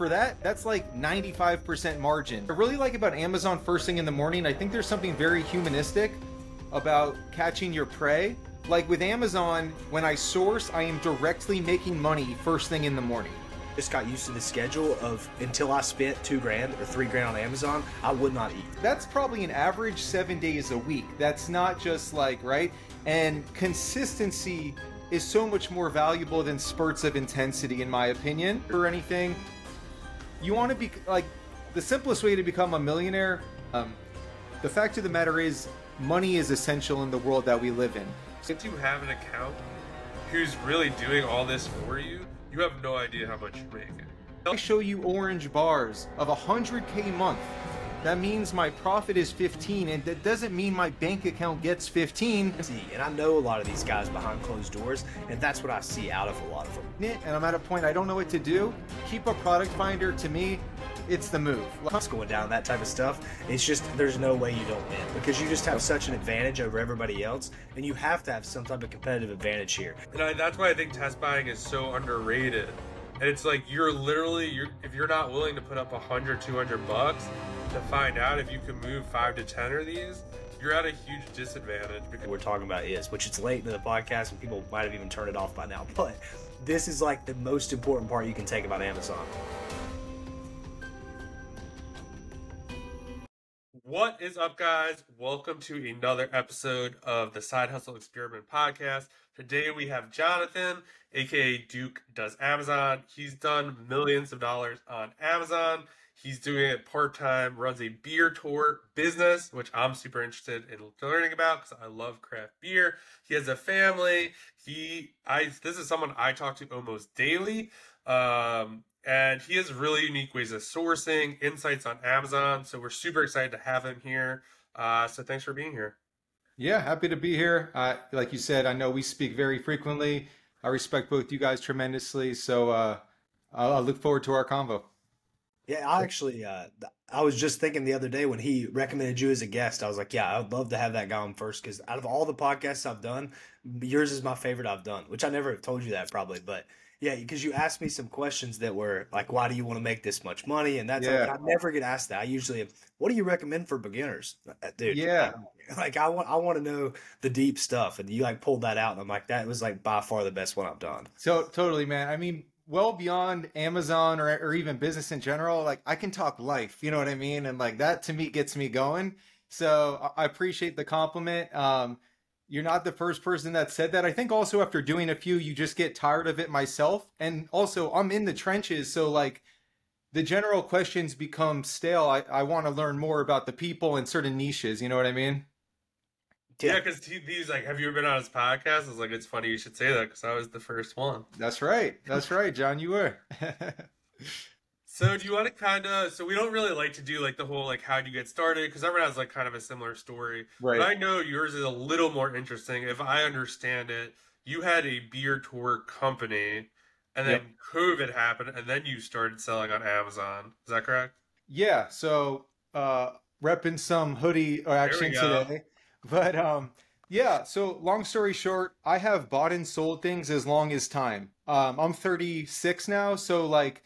For that, that's like 95% margin. I really like about Amazon first thing in the morning. I think there's something very humanistic about catching your prey. Like with Amazon, when I source, I am directly making money first thing in the morning. Just got used to the schedule of until I spent two grand or three grand on Amazon, I would not eat. That's probably an average seven days a week. That's not just like, right? And consistency is so much more valuable than spurts of intensity, in my opinion, or anything. You want to be like the simplest way to become a millionaire. Um, the fact of the matter is, money is essential in the world that we live in. Since you have an account who's really doing all this for you, you have no idea how much you're making. I show you orange bars of 100k a month. That means my profit is 15, and that doesn't mean my bank account gets 15. See, and I know a lot of these guys behind closed doors, and that's what I see out of a lot of them. And I'm at a point I don't know what to do. Keep a product finder to me. It's the move. It's going down that type of stuff. It's just there's no way you don't win because you just have such an advantage over everybody else, and you have to have some type of competitive advantage here. And I, that's why I think test buying is so underrated. And it's like you're literally you're if you're not willing to put up 100 200 bucks to find out if you can move 5 to 10 of these, you're at a huge disadvantage because we're talking about is, which it's late in the podcast and people might have even turned it off by now. But this is like the most important part you can take about Amazon. What is up, guys? Welcome to another episode of the Side Hustle Experiment podcast. Today we have Jonathan, aka Duke Does Amazon. He's done millions of dollars on Amazon. He's doing it part time, runs a beer tour business, which I'm super interested in learning about because I love craft beer. He has a family. He, I, this is someone I talk to almost daily. Um, and he has really unique ways of sourcing insights on Amazon. So we're super excited to have him here. Uh, so thanks for being here. Yeah, happy to be here. Uh, like you said, I know we speak very frequently. I respect both you guys tremendously. So uh, I'll look forward to our convo. Yeah, I actually, uh, I was just thinking the other day when he recommended you as a guest, I was like, yeah, I'd love to have that guy on first because out of all the podcasts I've done, yours is my favorite I've done, which I never told you that probably, but yeah, because you asked me some questions that were like, why do you want to make this much money? And that's yeah. like, I never get asked that. I usually, what do you recommend for beginners, uh, dude? Yeah, like I want, I want to know the deep stuff, and you like pulled that out, and I'm like, that was like by far the best one I've done. So totally, man. I mean, well beyond Amazon or, or even business in general. Like I can talk life, you know what I mean? And like that to me gets me going. So I appreciate the compliment. Um, you're not the first person that said that. I think also after doing a few, you just get tired of it myself. And also I'm in the trenches. So like the general questions become stale. I, I want to learn more about the people and certain niches. You know what I mean? Yeah, because he, he's like, "Have you ever been on his podcast?" I was like, "It's funny you should say that because I was the first one." That's right. That's right, John. You were. so, do you want to kind of? So, we don't really like to do like the whole like how do you get started because everyone has like kind of a similar story. Right. But I know yours is a little more interesting. If I understand it, you had a beer tour company, and then yep. COVID happened, and then you started selling on Amazon. Is that correct? Yeah. So, uh, repping some hoodie or action today. But um, yeah. So long story short, I have bought and sold things as long as time. Um, I'm 36 now, so like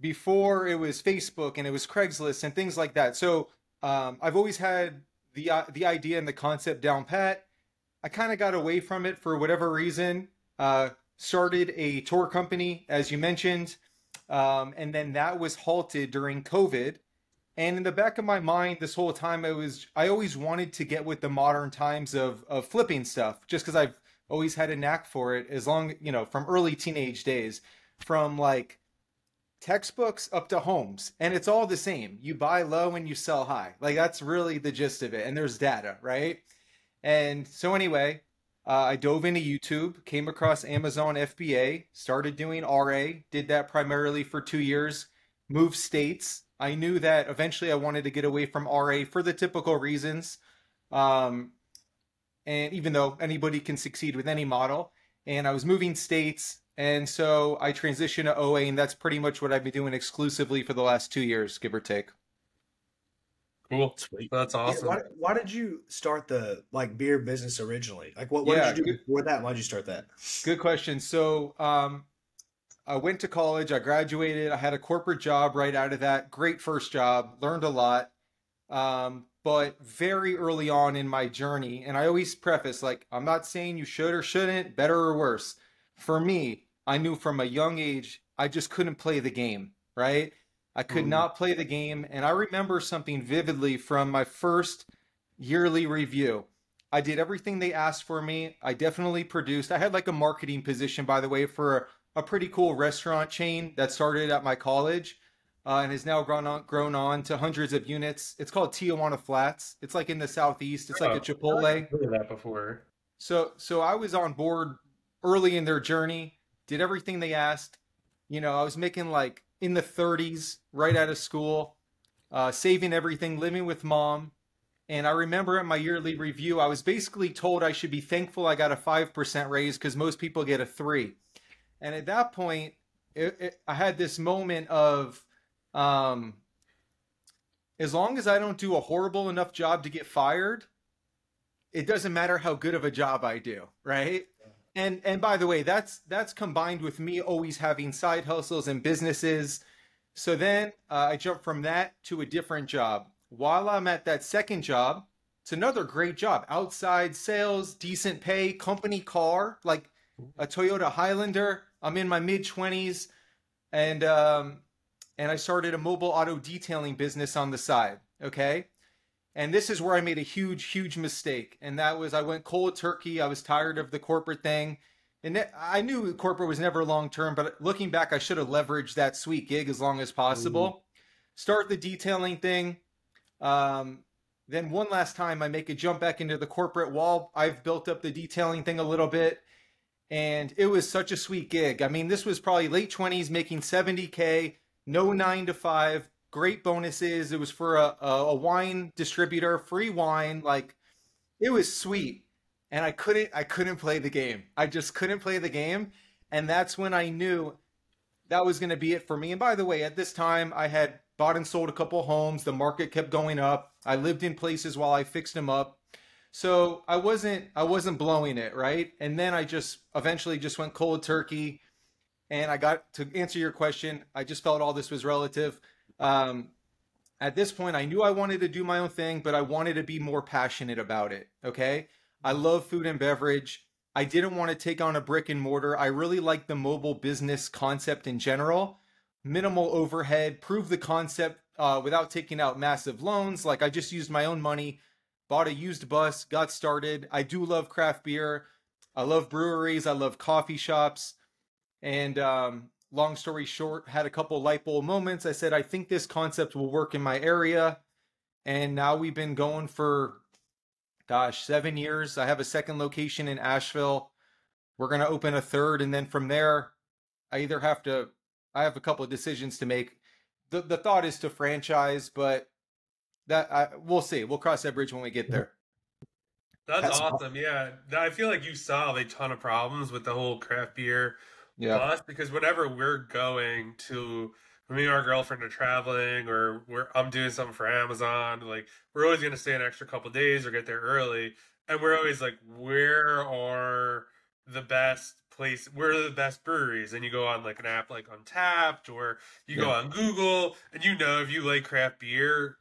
before it was Facebook and it was Craigslist and things like that. So um, I've always had the uh, the idea and the concept down pat. I kind of got away from it for whatever reason. Uh, started a tour company, as you mentioned, um, and then that was halted during COVID. And in the back of my mind, this whole time, I was I always wanted to get with the modern times of of flipping stuff, just because I've always had a knack for it. As long you know, from early teenage days, from like textbooks up to homes, and it's all the same. You buy low and you sell high. Like that's really the gist of it. And there's data, right? And so anyway, uh, I dove into YouTube, came across Amazon FBA, started doing RA, did that primarily for two years, moved states, I knew that eventually I wanted to get away from RA for the typical reasons. Um, and even though anybody can succeed with any model, and I was moving states, and so I transitioned to OA, and that's pretty much what I've been doing exclusively for the last two years, give or take. Cool, sweet. That's awesome. Yeah, why, why, did you start the like beer business originally? Like, what, what yeah, did you do before that? Why did you start that? Good question. So, um, I went to college, I graduated, I had a corporate job right out of that. Great first job, learned a lot. Um, but very early on in my journey, and I always preface like, I'm not saying you should or shouldn't, better or worse. For me, I knew from a young age, I just couldn't play the game, right? I could mm. not play the game. And I remember something vividly from my first yearly review. I did everything they asked for me. I definitely produced. I had like a marketing position, by the way, for a, a pretty cool restaurant chain that started at my college uh, and has now grown on grown on to hundreds of units. It's called Tijuana Flats. It's like in the southeast. It's oh, like a Chipotle. I've heard of that before. So so I was on board early in their journey. Did everything they asked. You know, I was making like in the 30s, right out of school, uh, saving everything, living with mom. And I remember at my yearly review, I was basically told I should be thankful I got a 5% raise because most people get a three. And at that point, it, it, I had this moment of, um, as long as I don't do a horrible enough job to get fired, it doesn't matter how good of a job I do, right? And and by the way, that's that's combined with me always having side hustles and businesses. So then uh, I jump from that to a different job while I'm at that second job, it's another great job. Outside sales, decent pay, company car, like a Toyota Highlander. I'm in my mid 20s and um and I started a mobile auto detailing business on the side, okay? And this is where I made a huge huge mistake. And that was I went cold turkey. I was tired of the corporate thing. And I knew corporate was never long term, but looking back, I should have leveraged that sweet gig as long as possible. Mm-hmm. Start the detailing thing um, then one last time, I make a jump back into the corporate wall. I've built up the detailing thing a little bit, and it was such a sweet gig. I mean, this was probably late 20s, making 70K, no nine to five, great bonuses. It was for a, a wine distributor, free wine. Like, it was sweet. And I couldn't, I couldn't play the game. I just couldn't play the game. And that's when I knew that was going to be it for me. And by the way, at this time, I had bought and sold a couple homes. The market kept going up. I lived in places while I fixed them up. So I wasn't I wasn't blowing it, right? And then I just eventually just went cold turkey. And I got to answer your question, I just felt all this was relative. Um, at this point, I knew I wanted to do my own thing, but I wanted to be more passionate about it. Okay. I love food and beverage. I didn't want to take on a brick and mortar. I really like the mobile business concept in general minimal overhead, prove the concept uh, without taking out massive loans. Like I just used my own money, bought a used bus, got started. I do love craft beer. I love breweries. I love coffee shops. And um, long story short, had a couple light bulb moments. I said, I think this concept will work in my area. And now we've been going for, gosh, seven years. I have a second location in Asheville. We're going to open a third. And then from there, I either have to I have a couple of decisions to make. The the thought is to franchise, but that I, we'll see. We'll cross that bridge when we get mm-hmm. there. That's, That's awesome. Yeah, I feel like you solved a ton of problems with the whole craft beer yeah. bus because whenever we're going to me and our girlfriend are traveling or we're I'm doing something for Amazon, like we're always gonna stay an extra couple days or get there early, and we're always like, where are the best place where are the best breweries and you go on like an app like Untappd or you yeah. go on google and you know if you like craft beer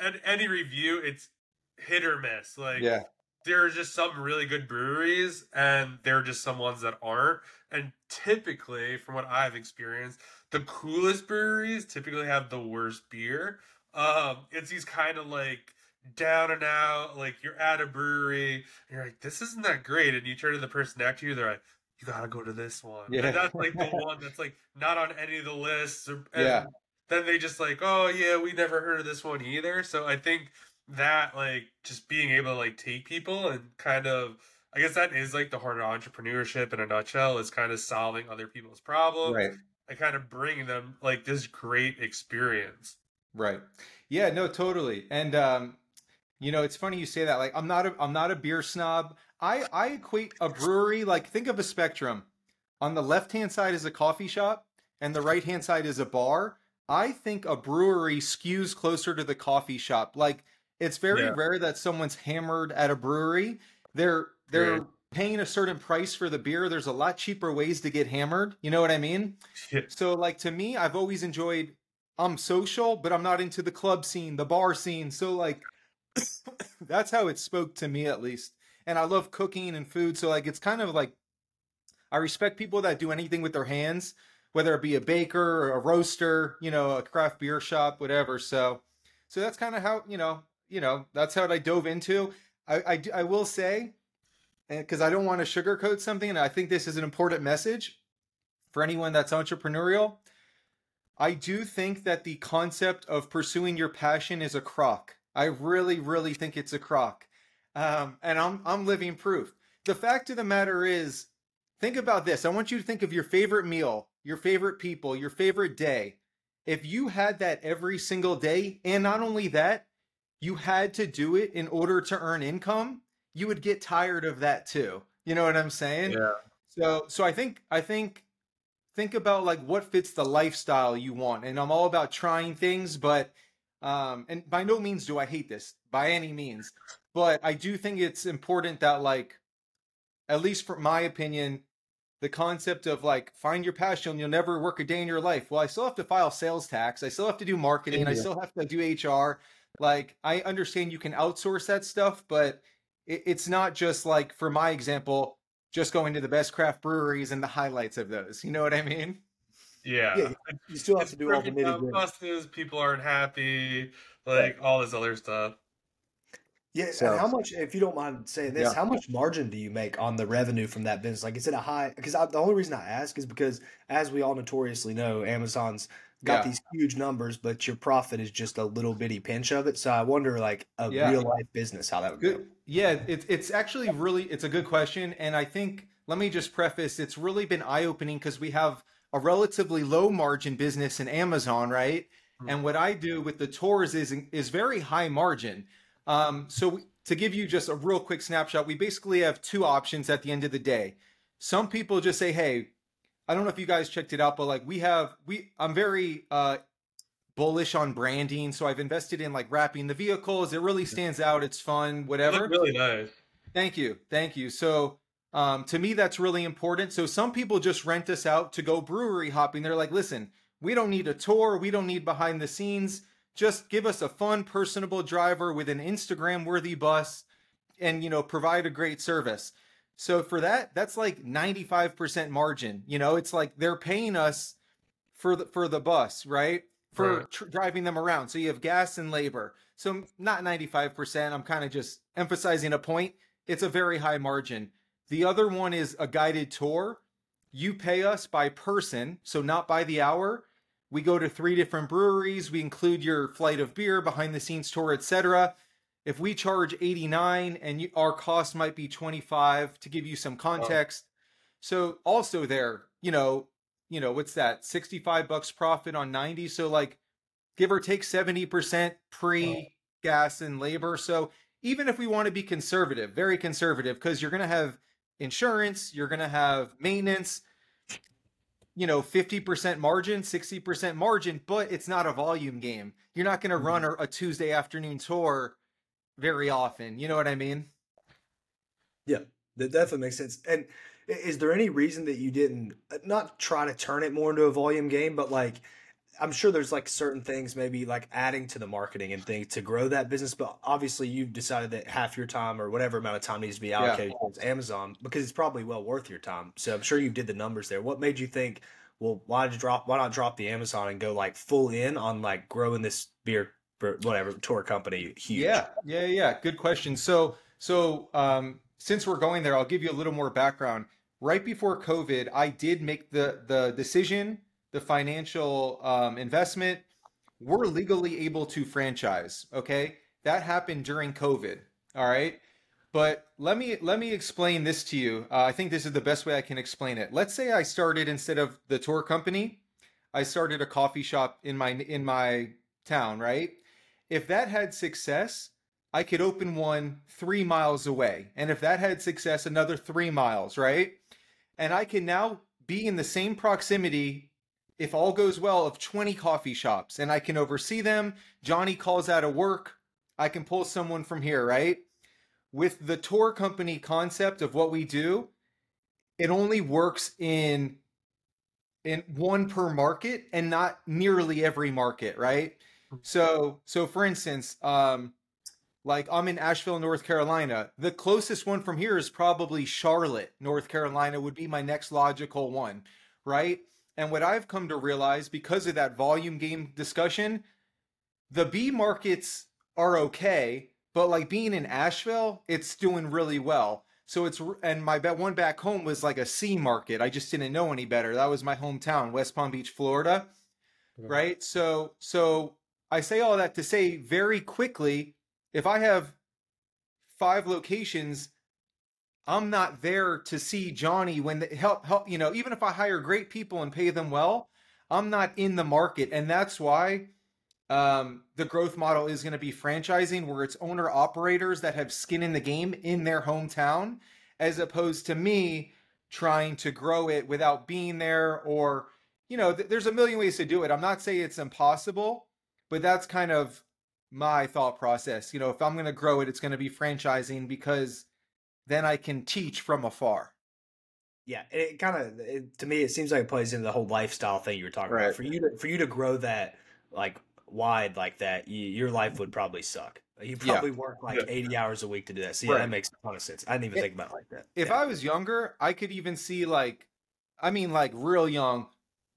at uh, any review it's hit or miss like yeah there are just some really good breweries and there are just some ones that aren't and typically from what i've experienced the coolest breweries typically have the worst beer um it's these kind of like down and out, like you're at a brewery and you're like, this isn't that great. And you turn to the person next to you, they're like, you gotta go to this one. Yeah. And that's like the one that's like not on any of the lists. Or, yeah. Then they just like, oh yeah, we never heard of this one either. So I think that like just being able to like take people and kind of I guess that is like the heart of entrepreneurship in a nutshell is kind of solving other people's problems. Right. And kind of bringing them like this great experience. Right. Yeah, no, totally. And um, you know, it's funny you say that. Like, I'm not a I'm not a beer snob. I I equate a brewery like think of a spectrum. On the left hand side is a coffee shop, and the right hand side is a bar. I think a brewery skews closer to the coffee shop. Like, it's very yeah. rare that someone's hammered at a brewery. They're they're paying a certain price for the beer, there's a lot cheaper ways to get hammered. You know what I mean? Yeah. So like to me, I've always enjoyed I'm social, but I'm not into the club scene, the bar scene. So like that's how it spoke to me at least. And I love cooking and food, so like it's kind of like I respect people that do anything with their hands, whether it be a baker or a roaster, you know, a craft beer shop, whatever. So so that's kind of how, you know, you know, that's how I dove into. I I, I will say because I don't want to sugarcoat something, and I think this is an important message for anyone that's entrepreneurial. I do think that the concept of pursuing your passion is a crock. I really, really think it's a crock, um, and I'm I'm living proof. The fact of the matter is, think about this. I want you to think of your favorite meal, your favorite people, your favorite day. If you had that every single day, and not only that, you had to do it in order to earn income, you would get tired of that too. You know what I'm saying? Yeah. So so I think I think think about like what fits the lifestyle you want. And I'm all about trying things, but um and by no means do I hate this by any means. But I do think it's important that like at least for my opinion, the concept of like find your passion, you'll never work a day in your life. Well, I still have to file sales tax. I still have to do marketing. I still have to do HR. Like I understand you can outsource that stuff, but it, it's not just like for my example, just going to the best craft breweries and the highlights of those. You know what I mean? Yeah. Yeah, you still have It's to do all the breaking nitty buses, people aren't happy, like all this other stuff. Yeah, So- how much, if you don't mind saying this, Yeah. how much margin do you make on the revenue from that business? Like, is it a high? Because the only reason I ask is because, as we all notoriously know, Amazon's got Yeah. these huge numbers, but your profit is just a little bitty pinch of it. So I wonder, like, a Yeah. real life business, how that would go. Yeah, it's it's actually really it's a good question, and I think let me just preface it's really been eye opening because we have a relatively low margin business in Amazon, right? Hmm. And what I do with the tours is is very high margin. Um, so we, to give you just a real quick snapshot, we basically have two options at the end of the day. Some people just say, "Hey, I don't know if you guys checked it out, but like we have we I'm very uh bullish on branding, so I've invested in like wrapping the vehicles. It really stands out. It's fun, whatever. really nice. Thank you. Thank you. So, um, to me, that's really important. So, some people just rent us out to go brewery hopping. They're like, listen, we don't need a tour. We don't need behind the scenes. Just give us a fun, personable driver with an Instagram worthy bus and, you know, provide a great service. So, for that, that's like 95% margin. You know, it's like they're paying us for the, for the bus, right? For Right. tr- driving them around. So, you have gas and labor. So, not 95%. I'm kind of just emphasizing a point it's a very high margin. The other one is a guided tour. You pay us by person, so not by the hour. We go to three different breweries. We include your flight of beer, behind the scenes tour, etc. If we charge 89 and you, our cost might be 25 to give you some context. So also there, you know, you know, what's that? 65 bucks profit on 90, so like give or take 70% pre gas and labor. So even if we want to be conservative, very conservative, because you're going to have insurance, you're going to have maintenance, you know, 50% margin, 60% margin, but it's not a volume game. You're not going to mm-hmm. run a, a Tuesday afternoon tour very often. You know what I mean? Yeah, that definitely makes sense. And is there any reason that you didn't uh, not try to turn it more into a volume game, but like I'm sure there's like certain things maybe like adding to the marketing and things to grow that business, but obviously you've decided that half your time or whatever amount of time needs to be allocated towards Amazon because it's probably well worth your time. So I'm sure you did the numbers there. What made you think, well, why did you drop why not drop the Amazon and go like full in on like growing this beer whatever tour company huge? Yeah, yeah, yeah. Good question. So, so um, since we're going there, I'll give you a little more background. Right before COVID, I did make the the decision, the financial um, investment. We're legally able to franchise. Okay, that happened during COVID. All right, but let me let me explain this to you. Uh, I think this is the best way I can explain it. Let's say I started instead of the tour company, I started a coffee shop in my in my town. Right if that had success, I could open one three miles away. And if that had success, another three miles, right? And I can now be in the same proximity, if all goes well, of 20 coffee shops and I can oversee them. Johnny calls out of work. I can pull someone from here, right? with the tour company concept of what we do, it only works in in one per market and not nearly every market, right? So so for instance, um like I'm in Asheville, North Carolina. The closest one from here is probably Charlotte, North Carolina would be my next logical one, right? And what I've come to realize because of that volume game discussion, the B markets are okay, but like being in Asheville, it's doing really well. So it's and my bet one back home was like a C market. I just didn't know any better. That was my hometown, West Palm Beach, Florida. Right? So so I say all that to say very quickly, if I have five locations, I'm not there to see Johnny when the, help help you know, even if I hire great people and pay them well, I'm not in the market and that's why um, the growth model is going to be franchising, where it's owner operators that have skin in the game in their hometown, as opposed to me trying to grow it without being there. Or, you know, th- there's a million ways to do it. I'm not saying it's impossible, but that's kind of my thought process. You know, if I'm going to grow it, it's going to be franchising because then I can teach from afar. Yeah, it kind of to me it seems like it plays into the whole lifestyle thing you were talking Right. about. For you to for you to grow that like wide like that, you, your life would probably suck. You Yeah. probably work like Yeah. eighty hours a week to do that. So yeah, Right. that makes a ton of sense. I didn't even If- think about it like that. If yeah. I was younger, I could even see like, I mean, like real young,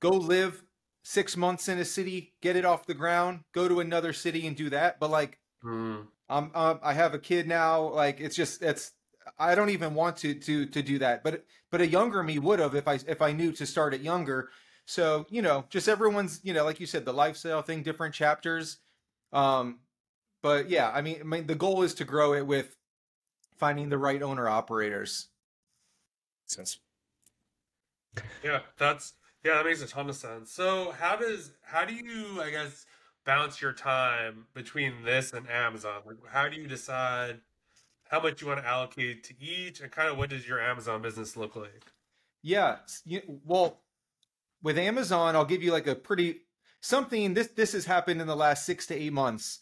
go live six months in a city, get it off the ground, go to another city and do that. But like, Mm. I'm, um, I have a kid now. Like, it's just, it's, I don't even want to to to do that. But but a younger me would have if I if I knew to start it younger. So you know, just everyone's you know, like you said, the lifestyle thing, different chapters. Um, but yeah, I mean, I mean, the goal is to grow it with finding the right owner operators. sense. Yeah, that's yeah, that makes a ton of sense. So how does how do you I guess balance your time between this and Amazon? Like how do you decide how much you want to allocate to each and kind of what does your Amazon business look like? Yeah. You, well, with Amazon, I'll give you like a pretty something. This this has happened in the last six to eight months.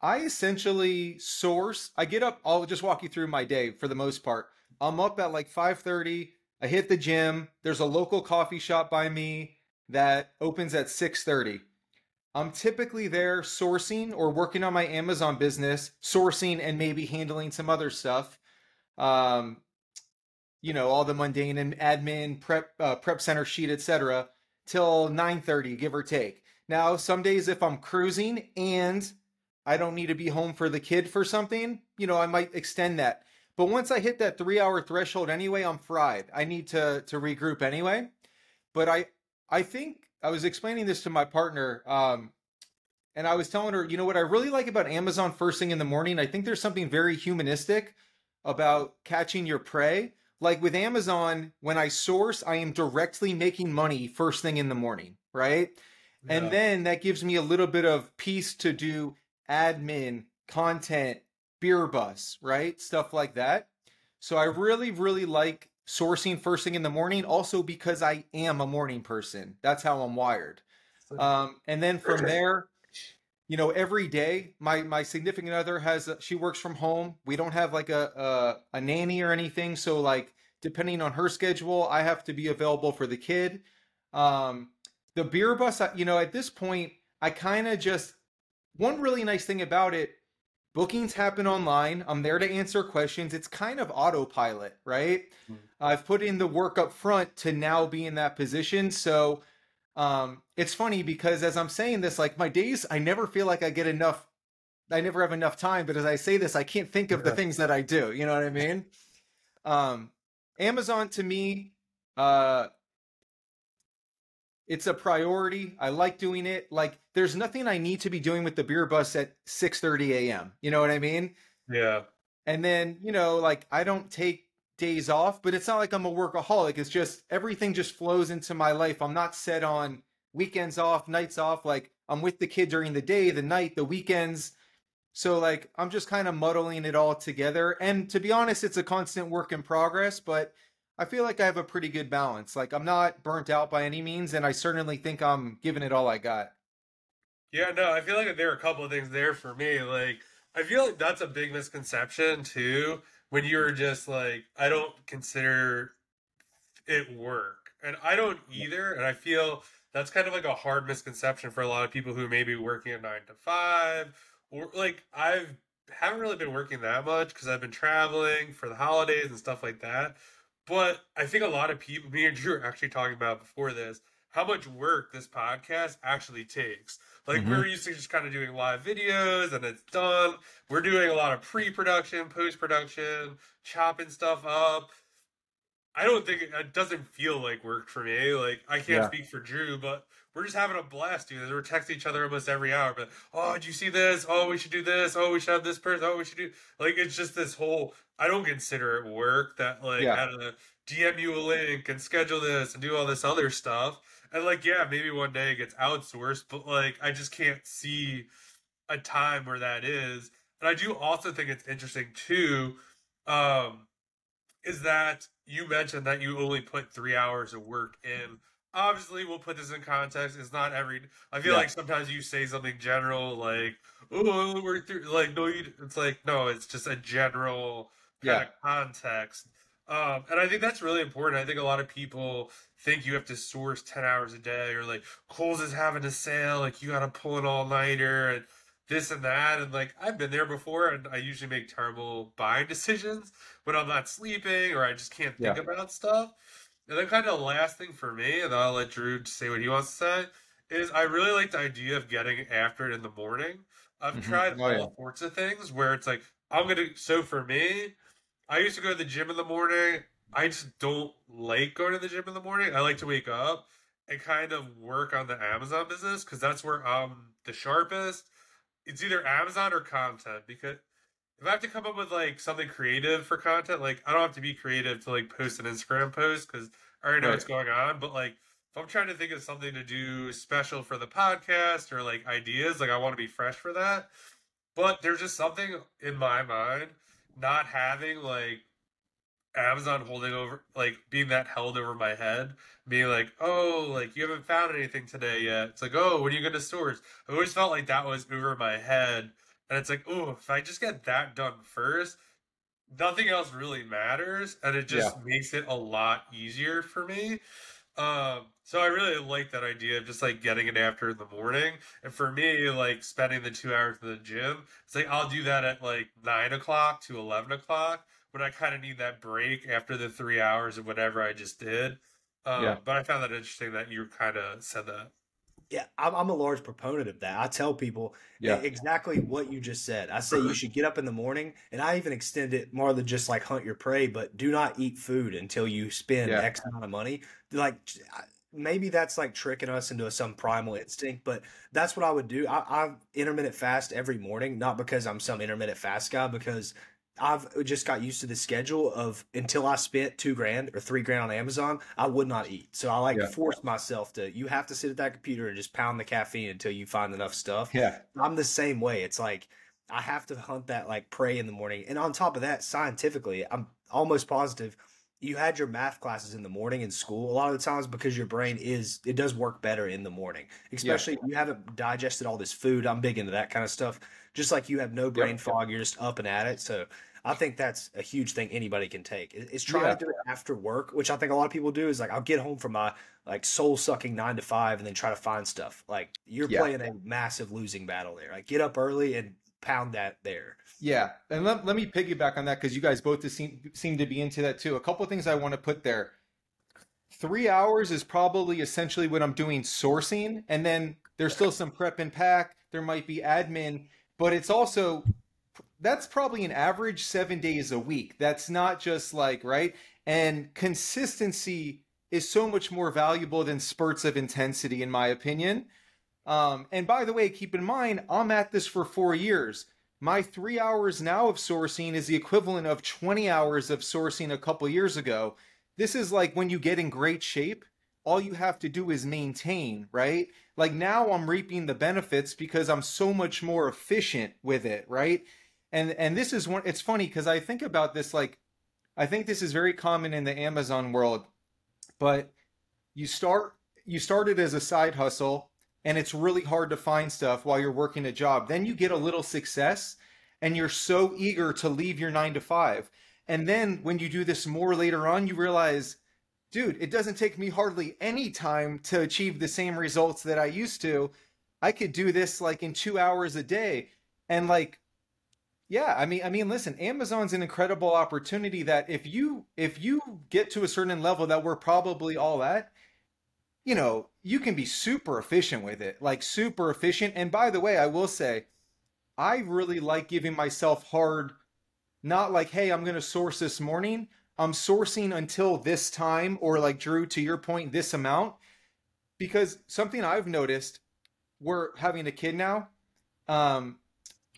I essentially source. I get up. I'll just walk you through my day for the most part. I'm up at like five thirty. I hit the gym. There's a local coffee shop by me that opens at six thirty. I'm typically there sourcing or working on my Amazon business, sourcing and maybe handling some other stuff. Um, you know, all the mundane and admin, prep, uh, prep center sheet, etc., till 9:30, give or take. Now, some days if I'm cruising and I don't need to be home for the kid for something, you know, I might extend that. But once I hit that three hour threshold anyway, I'm fried. I need to to regroup anyway. But I I think I was explaining this to my partner, um, and I was telling her, you know what I really like about Amazon first thing in the morning? I think there's something very humanistic about catching your prey. Like with Amazon, when I source, I am directly making money first thing in the morning, right? And then that gives me a little bit of peace to do admin, content, beer bus, right? Stuff like that. So I really, really like sourcing first thing in the morning, also because I am a morning person. That's how I'm wired. Um, and then from there, you know, every day, my my significant other has a, she works from home. We don't have like a, a a nanny or anything, so like depending on her schedule, I have to be available for the kid. Um, the beer bus, you know, at this point, I kind of just one really nice thing about it. Bookings happen online. I'm there to answer questions. It's kind of autopilot, right? Mhm. I've put in the work up front to now be in that position. So um, it's funny because as I'm saying this, like my days, I never feel like I get enough. I never have enough time. But as I say this, I can't think of the things that I do. You know what I mean? Um, Amazon to me, uh, it's a priority. I like doing it. Like there's nothing I need to be doing with the beer bus at 6:30 a.m. You know what I mean? Yeah. And then, you know, like I don't take days off, but it's not like I'm a workaholic. It's just everything just flows into my life. I'm not set on weekends off, nights off. Like I'm with the kid during the day, the night, the weekends. So like I'm just kind of muddling it all together. And to be honest, it's a constant work in progress, but I feel like I have a pretty good balance. Like I'm not burnt out by any means, and I certainly think I'm giving it all I got. Yeah, no, I feel like there are a couple of things there for me. Like I feel like that's a big misconception too. When you're just like, I don't consider it work, and I don't either. And I feel that's kind of like a hard misconception for a lot of people who may be working a nine to five, or like I've haven't really been working that much because I've been traveling for the holidays and stuff like that. But I think a lot of people, me and Drew were actually talking about before this, how much work this podcast actually takes. Like mm-hmm. we're used to just kind of doing live videos and it's done. We're doing a lot of pre-production, post-production, chopping stuff up. I don't think it, it doesn't feel like work for me. Like I can't yeah. speak for Drew, but we're just having a blast, dude. We're texting each other almost every hour. But oh, did you see this? Oh, we should do this. Oh, we should have this person. Oh, we should do like it's just this whole. I don't consider it work. That like yeah. I don't know, DM you a link and schedule this and do all this other stuff. And like yeah, maybe one day it gets outsourced, but like I just can't see a time where that is. And I do also think it's interesting too. Um, is that you mentioned that you only put three hours of work in obviously we'll put this in context. It's not every. I feel yeah. like sometimes you say something general like, "Oh, we're through." Like, no, you, it's like no, it's just a general kind yeah. of context. Um, and I think that's really important. I think a lot of people think you have to source ten hours a day, or like Kohl's is having a sale, like you got to pull an all nighter and this and that. And like I've been there before, and I usually make terrible buying decisions when I'm not sleeping or I just can't think yeah. about stuff. And then kind of last thing for me, and I'll let Drew say what he wants to say, is I really like the idea of getting after it in the morning. I've mm-hmm. tried oh, all yeah. sorts of things where it's like I'm gonna. So for me, I used to go to the gym in the morning. I just don't like going to the gym in the morning. I like to wake up and kind of work on the Amazon business because that's where I'm the sharpest. It's either Amazon or content because if I have to come up with like something creative for content, like I don't have to be creative to like post an Instagram post because I already know right. what's going on. But like if I'm trying to think of something to do special for the podcast or like ideas, like I want to be fresh for that. But there's just something in my mind not having like Amazon holding over, like being that held over my head, being like, oh, like you haven't found anything today yet. It's like, oh, when are you going to stores? I always felt like that was over my head and it's like, oh, if I just get that done first, nothing else really matters, and it just yeah. makes it a lot easier for me. Um, so I really like that idea of just like getting it after in the morning. And for me, like spending the two hours in the gym, it's like I'll do that at like nine o'clock to eleven o'clock when I kind of need that break after the three hours of whatever I just did. Um, yeah. But I found that interesting that you kind of said that. Yeah, I'm, I'm, a large proponent of that. I tell people yeah. exactly what you just said. I say you mm-hmm. should get up in the morning, and I even extend it more than just like hunt your prey, but do not eat food until you spend yeah. X amount of money. Like maybe that's like tricking us into some primal instinct, but that's what I would do. I, I intermittent fast every morning, not because I'm some intermittent fast guy, because I've just got used to the schedule of until I spent two grand or three grand on Amazon, I would not eat. So I like yeah. force myself to. You have to sit at that computer and just pound the caffeine until you find enough stuff. Yeah, I'm the same way. It's like I have to hunt that like prey in the morning, and on top of that, scientifically, I'm almost positive you had your math classes in the morning in school a lot of the times because your brain is it does work better in the morning especially yeah. you haven't digested all this food i'm big into that kind of stuff just like you have no brain yep. fog you're just up and at it so i think that's a huge thing anybody can take it's trying yeah. to do it after work which i think a lot of people do is like i'll get home from my like soul sucking nine to five and then try to find stuff like you're yeah. playing a massive losing battle there like get up early and pound that there. Yeah, and let, let me piggyback on that because you guys both seem seem to be into that too. A couple things I want to put there. Three hours is probably essentially what I'm doing sourcing, and then there's still some prep and pack. There might be admin, but it's also that's probably an average seven days a week. That's not just like right. And consistency is so much more valuable than spurts of intensity, in my opinion. Um, and by the way, keep in mind, I'm at this for four years. My three hours now of sourcing is the equivalent of 20 hours of sourcing a couple years ago. This is like when you get in great shape, all you have to do is maintain, right? Like now I'm reaping the benefits because I'm so much more efficient with it, right? And and this is one it's funny because I think about this like I think this is very common in the Amazon world, but you start you started as a side hustle and it's really hard to find stuff while you're working a job. Then you get a little success and you're so eager to leave your 9 to 5. And then when you do this more later on, you realize, dude, it doesn't take me hardly any time to achieve the same results that I used to. I could do this like in 2 hours a day. And like yeah, I mean, I mean, listen, Amazon's an incredible opportunity that if you if you get to a certain level that we're probably all at, you know, you can be super efficient with it, like super efficient. And by the way, I will say, I really like giving myself hard, not like, hey, I'm going to source this morning. I'm sourcing until this time, or like Drew, to your point, this amount. Because something I've noticed, we're having a kid now. Um,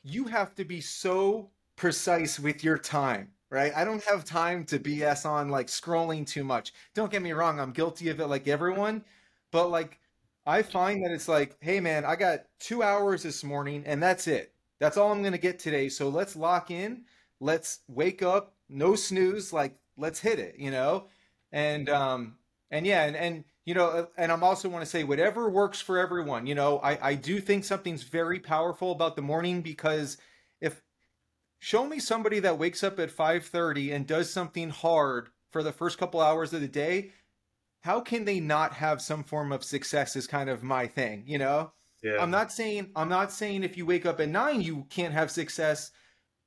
you have to be so precise with your time, right? I don't have time to BS on like scrolling too much. Don't get me wrong, I'm guilty of it like everyone, but like I find that it's like, hey man, I got two hours this morning and that's it. That's all I'm gonna get today. So let's lock in. Let's wake up, no snooze, like let's hit it, you know? And um and yeah, and and you know, and I'm also want to say whatever works for everyone. You know, I, I do think something's very powerful about the morning because if show me somebody that wakes up at 5:30 and does something hard for the first couple hours of the day, how can they not have some form of success is kind of my thing, you know? Yeah. I'm not saying I'm not saying if you wake up at 9 you can't have success,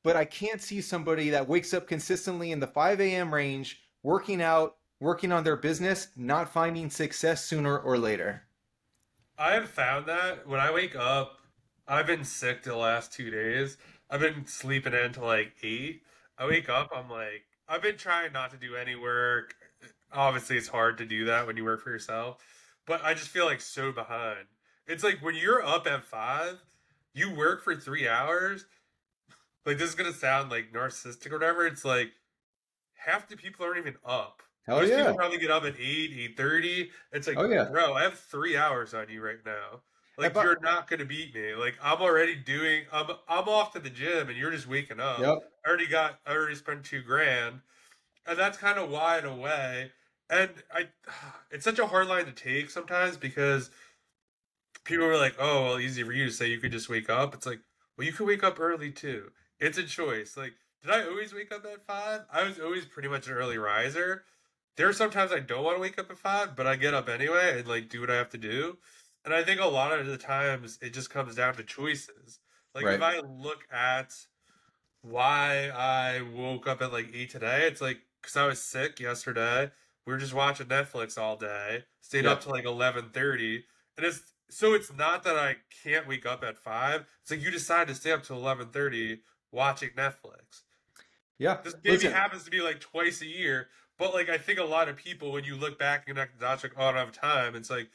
but I can't see somebody that wakes up consistently in the 5 a.m. range, working out, working on their business not finding success sooner or later. I have found that when I wake up, I've been sick the last two days. I've been sleeping in like eight. I wake up, I'm like, I've been trying not to do any work. Obviously, it's hard to do that when you work for yourself, but I just feel like so behind. It's like when you're up at five, you work for three hours. Like, this is going to sound like narcissistic or whatever. It's like half the people aren't even up. Hell Most yeah. people probably get up at eight, eight thirty. It's like, oh, yeah. bro, I have three hours on you right now. Like you're not gonna beat me. Like I'm already doing. I'm I'm off to the gym, and you're just waking up. Yep. I already got. I already spent two grand, and that's kind of why in a way. And I, it's such a hard line to take sometimes because people are like, "Oh, well, easy for you to say you could just wake up." It's like, well, you could wake up early too. It's a choice. Like, did I always wake up at five? I was always pretty much an early riser there are sometimes I don't want to wake up at five, but I get up anyway and like do what I have to do. And I think a lot of the times it just comes down to choices. Like right. if I look at why I woke up at like eight today, it's like because I was sick yesterday. We were just watching Netflix all day, stayed yep. up to like eleven thirty, and it's so it's not that I can't wake up at five. It's like you decide to stay up to eleven thirty watching Netflix. Yeah, this maybe Listen. happens to be like twice a year, but like I think a lot of people, when you look back and connect the dots, like, oh, I don't have time. It's like,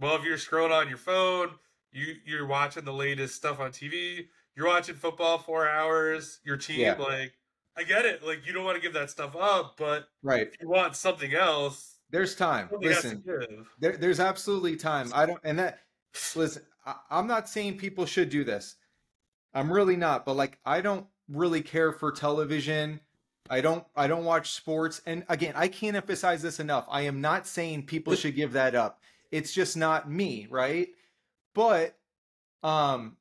well, if you're scrolling on your phone, you you're watching the latest stuff on TV. You're watching football four hours. Your team, yeah. like, I get it. Like, you don't want to give that stuff up, but right, if you want something else, there's time. Listen, there, there's absolutely time. I don't, and that listen. I, I'm not saying people should do this. I'm really not, but like, I don't really care for television I don't I don't watch sports and again, I can't emphasize this enough. I am not saying people should give that up. It's just not me, right? But um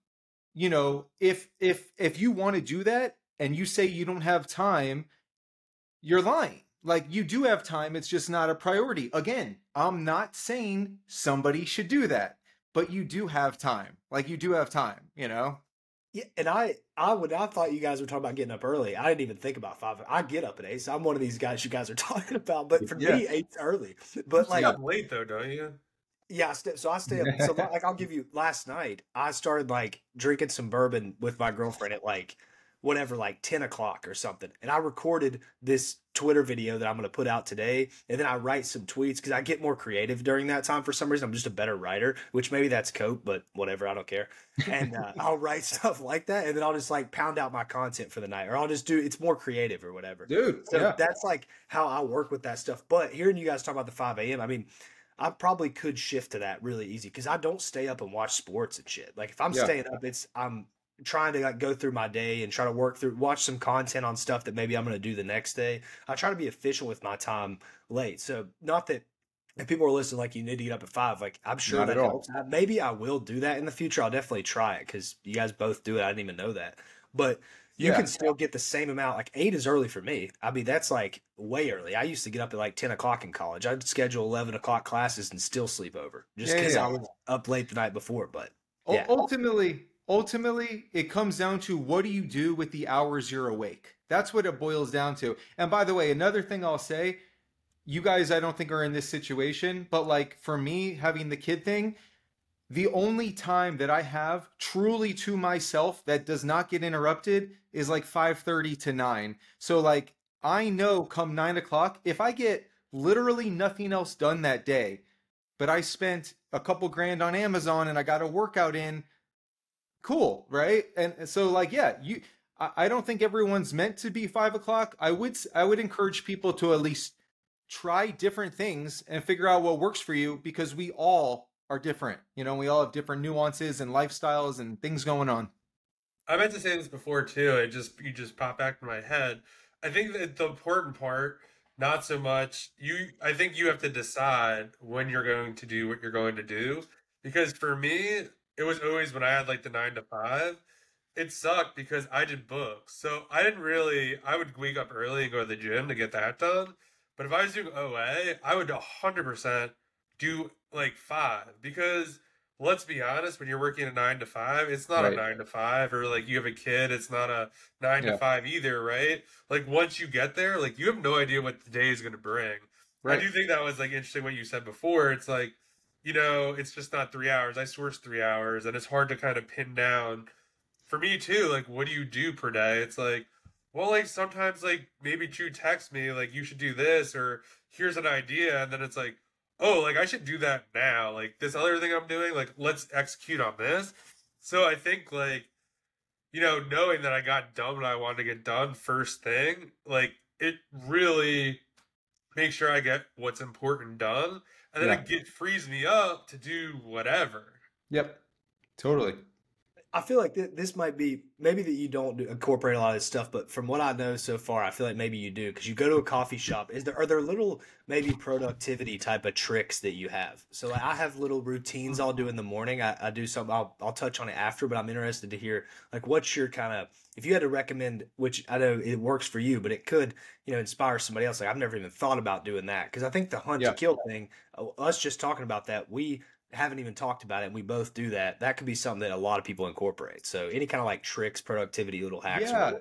you know, if if if you want to do that and you say you don't have time, you're lying. Like you do have time, it's just not a priority. Again, I'm not saying somebody should do that, but you do have time. Like you do have time, you know? Yeah, and I, I would, I thought you guys were talking about getting up early. I didn't even think about five. I get up at eight. So I'm one of these guys you guys are talking about. But for yeah. me, eight's early. But like, up late though, don't you? Yeah, I stay, so I stay up. So like, I'll give you. Last night, I started like drinking some bourbon with my girlfriend at like whatever, like 10 o'clock or something. And I recorded this Twitter video that I'm going to put out today. And then I write some tweets because I get more creative during that time for some reason. I'm just a better writer, which maybe that's cope, but whatever. I don't care. And uh, I'll write stuff like that. And then I'll just like pound out my content for the night or I'll just do it's more creative or whatever. Dude. So yeah. that's like how I work with that stuff. But hearing you guys talk about the 5 a.m., I mean, I probably could shift to that really easy because I don't stay up and watch sports and shit. Like if I'm yeah. staying up, it's I'm trying to like go through my day and try to work through watch some content on stuff that maybe I'm going to do the next day. I try to be efficient with my time late. So not that if people are listening like you need to get up at five, like I'm sure not that helps. Maybe I will do that in the future. I'll definitely try it because you guys both do it. I didn't even know that. but you yeah. can still get the same amount. Like eight is early for me. I mean, that's like way early. I used to get up at like ten o'clock in college. I'd schedule eleven o'clock classes and still sleep over just because yeah, yeah. I was up late the night before. But yeah. ultimately, ultimately, it comes down to what do you do with the hours you're awake. That's what it boils down to. And by the way, another thing I'll say, you guys, I don't think are in this situation, but like for me, having the kid thing, the only time that I have truly to myself that does not get interrupted is like 5:30 to 9. So like I know come nine o'clock, if I get literally nothing else done that day, but I spent a couple grand on Amazon and I got a workout in, cool, right? And so like, yeah, you I don't think everyone's meant to be five o'clock. I would I would encourage people to at least try different things and figure out what works for you because we all are different. You know, we all have different nuances and lifestyles and things going on. I meant to say this before too. It just you just popped back in my head. I think that the important part, not so much you. I think you have to decide when you're going to do what you're going to do. Because for me, it was always when I had like the nine to five. It sucked because I did books, so I didn't really. I would wake up early and go to the gym to get that done. But if I was doing OA, I would hundred percent do like five because let's be honest, when you're working a nine to five, it's not right. a nine to five, or like you have a kid, it's not a nine yeah. to five either, right? Like once you get there, like you have no idea what the day is going to bring. Right. I do think that was like interesting what you said before. It's like, you know, it's just not three hours. I source three hours, and it's hard to kind of pin down. For me too, like, what do you do per day? It's like, well, like sometimes, like maybe Drew texts me, like, you should do this, or here's an idea, and then it's like, oh, like I should do that now. Like this other thing I'm doing, like let's execute on this. So I think like, you know, knowing that I got done what I wanted to get done first thing, like it really makes sure I get what's important done. And then yeah. it get frees me up to do whatever. Yep. Totally. I feel like th- this might be maybe that you don't do, incorporate a lot of this stuff, but from what I know so far, I feel like maybe you do because you go to a coffee shop. Is there are there little maybe productivity type of tricks that you have? So like, I have little routines I'll do in the morning. I, I do some. I'll I'll touch on it after, but I'm interested to hear like what's your kind of if you had to recommend, which I know it works for you, but it could you know inspire somebody else. Like I've never even thought about doing that because I think the hunt yeah. to kill thing, uh, us just talking about that, we haven't even talked about it and we both do that that could be something that a lot of people incorporate. So any kind of like tricks productivity little hacks yeah.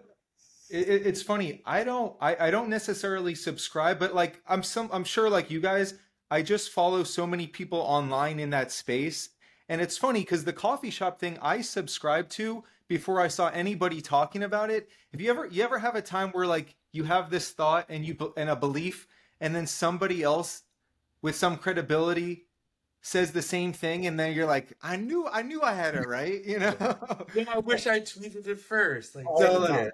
it, it's funny. I don't I, I don't necessarily subscribe but like i'm some i'm sure like you guys i just follow so many people online in that space. And it's funny because the coffee shop thing i subscribed to before i saw anybody talking about it if you ever you ever have a time where like you have this thought and you and a belief and then somebody else with some credibility says the same thing and then you're like i knew i knew i had it right you know yeah, i wish i tweeted it first like so,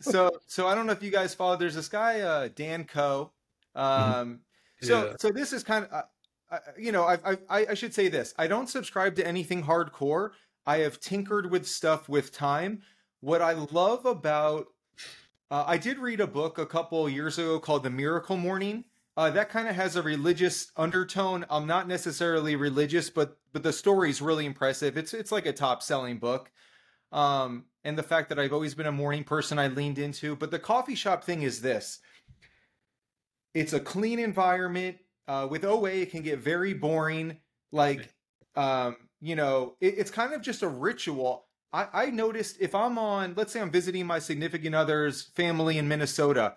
so so i don't know if you guys follow there's this guy uh dan Koe um so yeah. so this is kind of uh, uh, you know I, I i should say this i don't subscribe to anything hardcore i have tinkered with stuff with time what i love about uh, i did read a book a couple years ago called the miracle morning uh, that kind of has a religious undertone. I'm not necessarily religious, but but the story's really impressive. It's it's like a top selling book. Um, and the fact that I've always been a morning person, I leaned into. But the coffee shop thing is this: it's a clean environment. Uh, with OA, it can get very boring. Like, um, you know, it, it's kind of just a ritual. I, I noticed if I'm on, let's say I'm visiting my significant other's family in Minnesota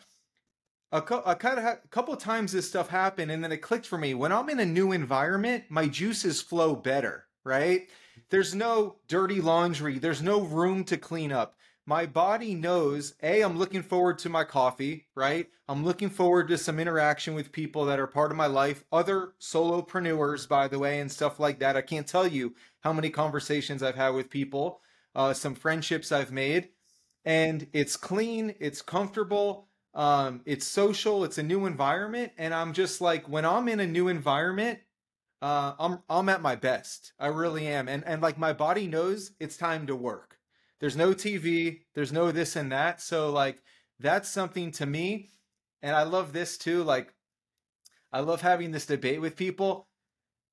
a, co- a, kind of ha- couple times this stuff happened and then it clicked for me. When i'm in a new environment my juices flow better right? There's no dirty laundry. There's no room to clean up. My body knows a i'm looking forward to my coffee right? I'm looking forward to some interaction with people that are part of my life other solopreneurs by the way and stuff like that. I can't tell you how many conversations i've had with people uh, some friendships i've made and it's clean it's comfortable um, it's social, it's a new environment, and I'm just like when I'm in a new environment, uh, I'm I'm at my best. I really am, and and like my body knows it's time to work. There's no TV, there's no this and that, so like that's something to me, and I love this too. Like I love having this debate with people.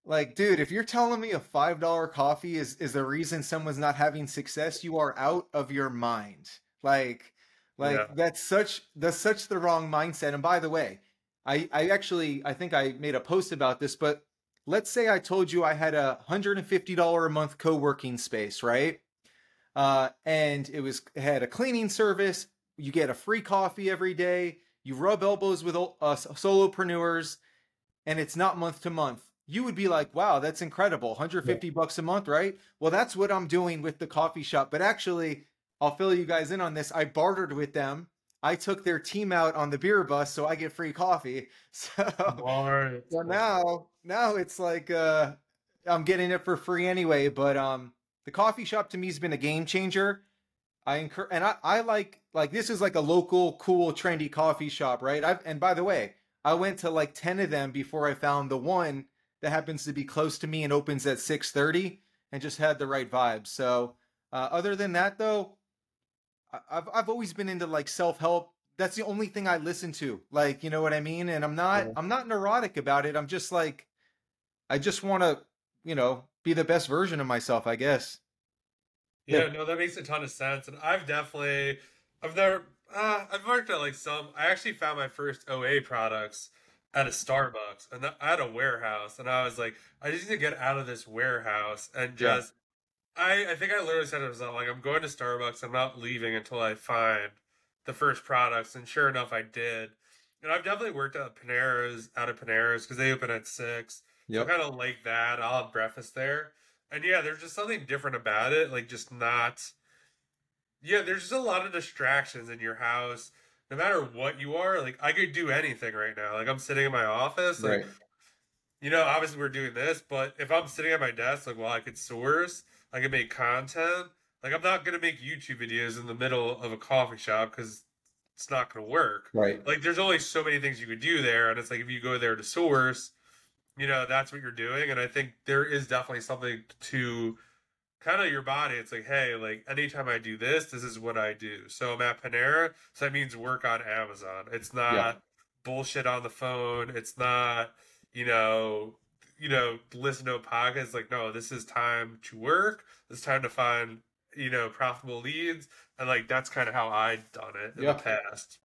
Like, dude, if you're telling me a five dollar coffee is is the reason someone's not having success, you are out of your mind. Like, like Yeah. that's such that's such the wrong mindset. And by the way, I I actually I think I made a post about this, but let's say I told you I had a hundred and fifty dollar a month co working space, right? Uh, and it was it had a cleaning service. You get a free coffee every day. You rub elbows with uh, solopreneurs, and it's not month to month. You would be like, "Wow, that's incredible! 150 bucks a month, right?" Well, that's what I'm doing with the coffee shop. But actually, I'll fill you guys in on this. I bartered with them. I took their team out on the beer bus, so I get free coffee. So, so now, now it's like uh, I'm getting it for free anyway. But um, the coffee shop to me has been a game changer. I encourage, and I, I like like this is like a local, cool, trendy coffee shop, right? I've, and by the way, I went to like ten of them before I found the one that happens to be close to me and opens at six thirty, and just had the right vibes. So, uh, other than that, though, I've I've always been into like self help. That's the only thing I listen to. Like, you know what I mean? And I'm not Yeah. I'm not neurotic about it. I'm just like I just want to, you know, be the best version of myself, I guess. Yeah, no, that makes a ton of sense. And I've definitely, I've never, uh, I've worked at like some, I actually found my first OA products at a Starbucks and I had a warehouse. And I was like, I just need to get out of this warehouse and Yeah. just, I, I think I literally said to myself, like, I'm going to Starbucks. I'm not leaving until I find the first products. And sure enough, I did. And I've definitely worked at Panera's, out of Panera's because they open at six. So I kind of like that. I'll have breakfast there. And yeah, there's just something different about it. Like, just not. Yeah, there's just a lot of distractions in your house. No matter what you are, like, I could do anything right now. Like, I'm sitting in my office. Like, Right. you know, obviously we're doing this, but if I'm sitting at my desk, like, well, I could source, I can make content. Like, I'm not going to make YouTube videos in the middle of a coffee shop because it's not going to work Right. like there's only so many things you could do there and it's like if you go there to source you know that's what you're doing and i think there is definitely something to kind of your body it's like hey like anytime i do this this is what i do so i'm at panera so that means work on amazon it's not Yeah. bullshit on the phone it's not you know you know listen to a podcast It's like no this is time to work. It's time to find you know profitable leads. And like that's kind of how i've done it in Yeah. the past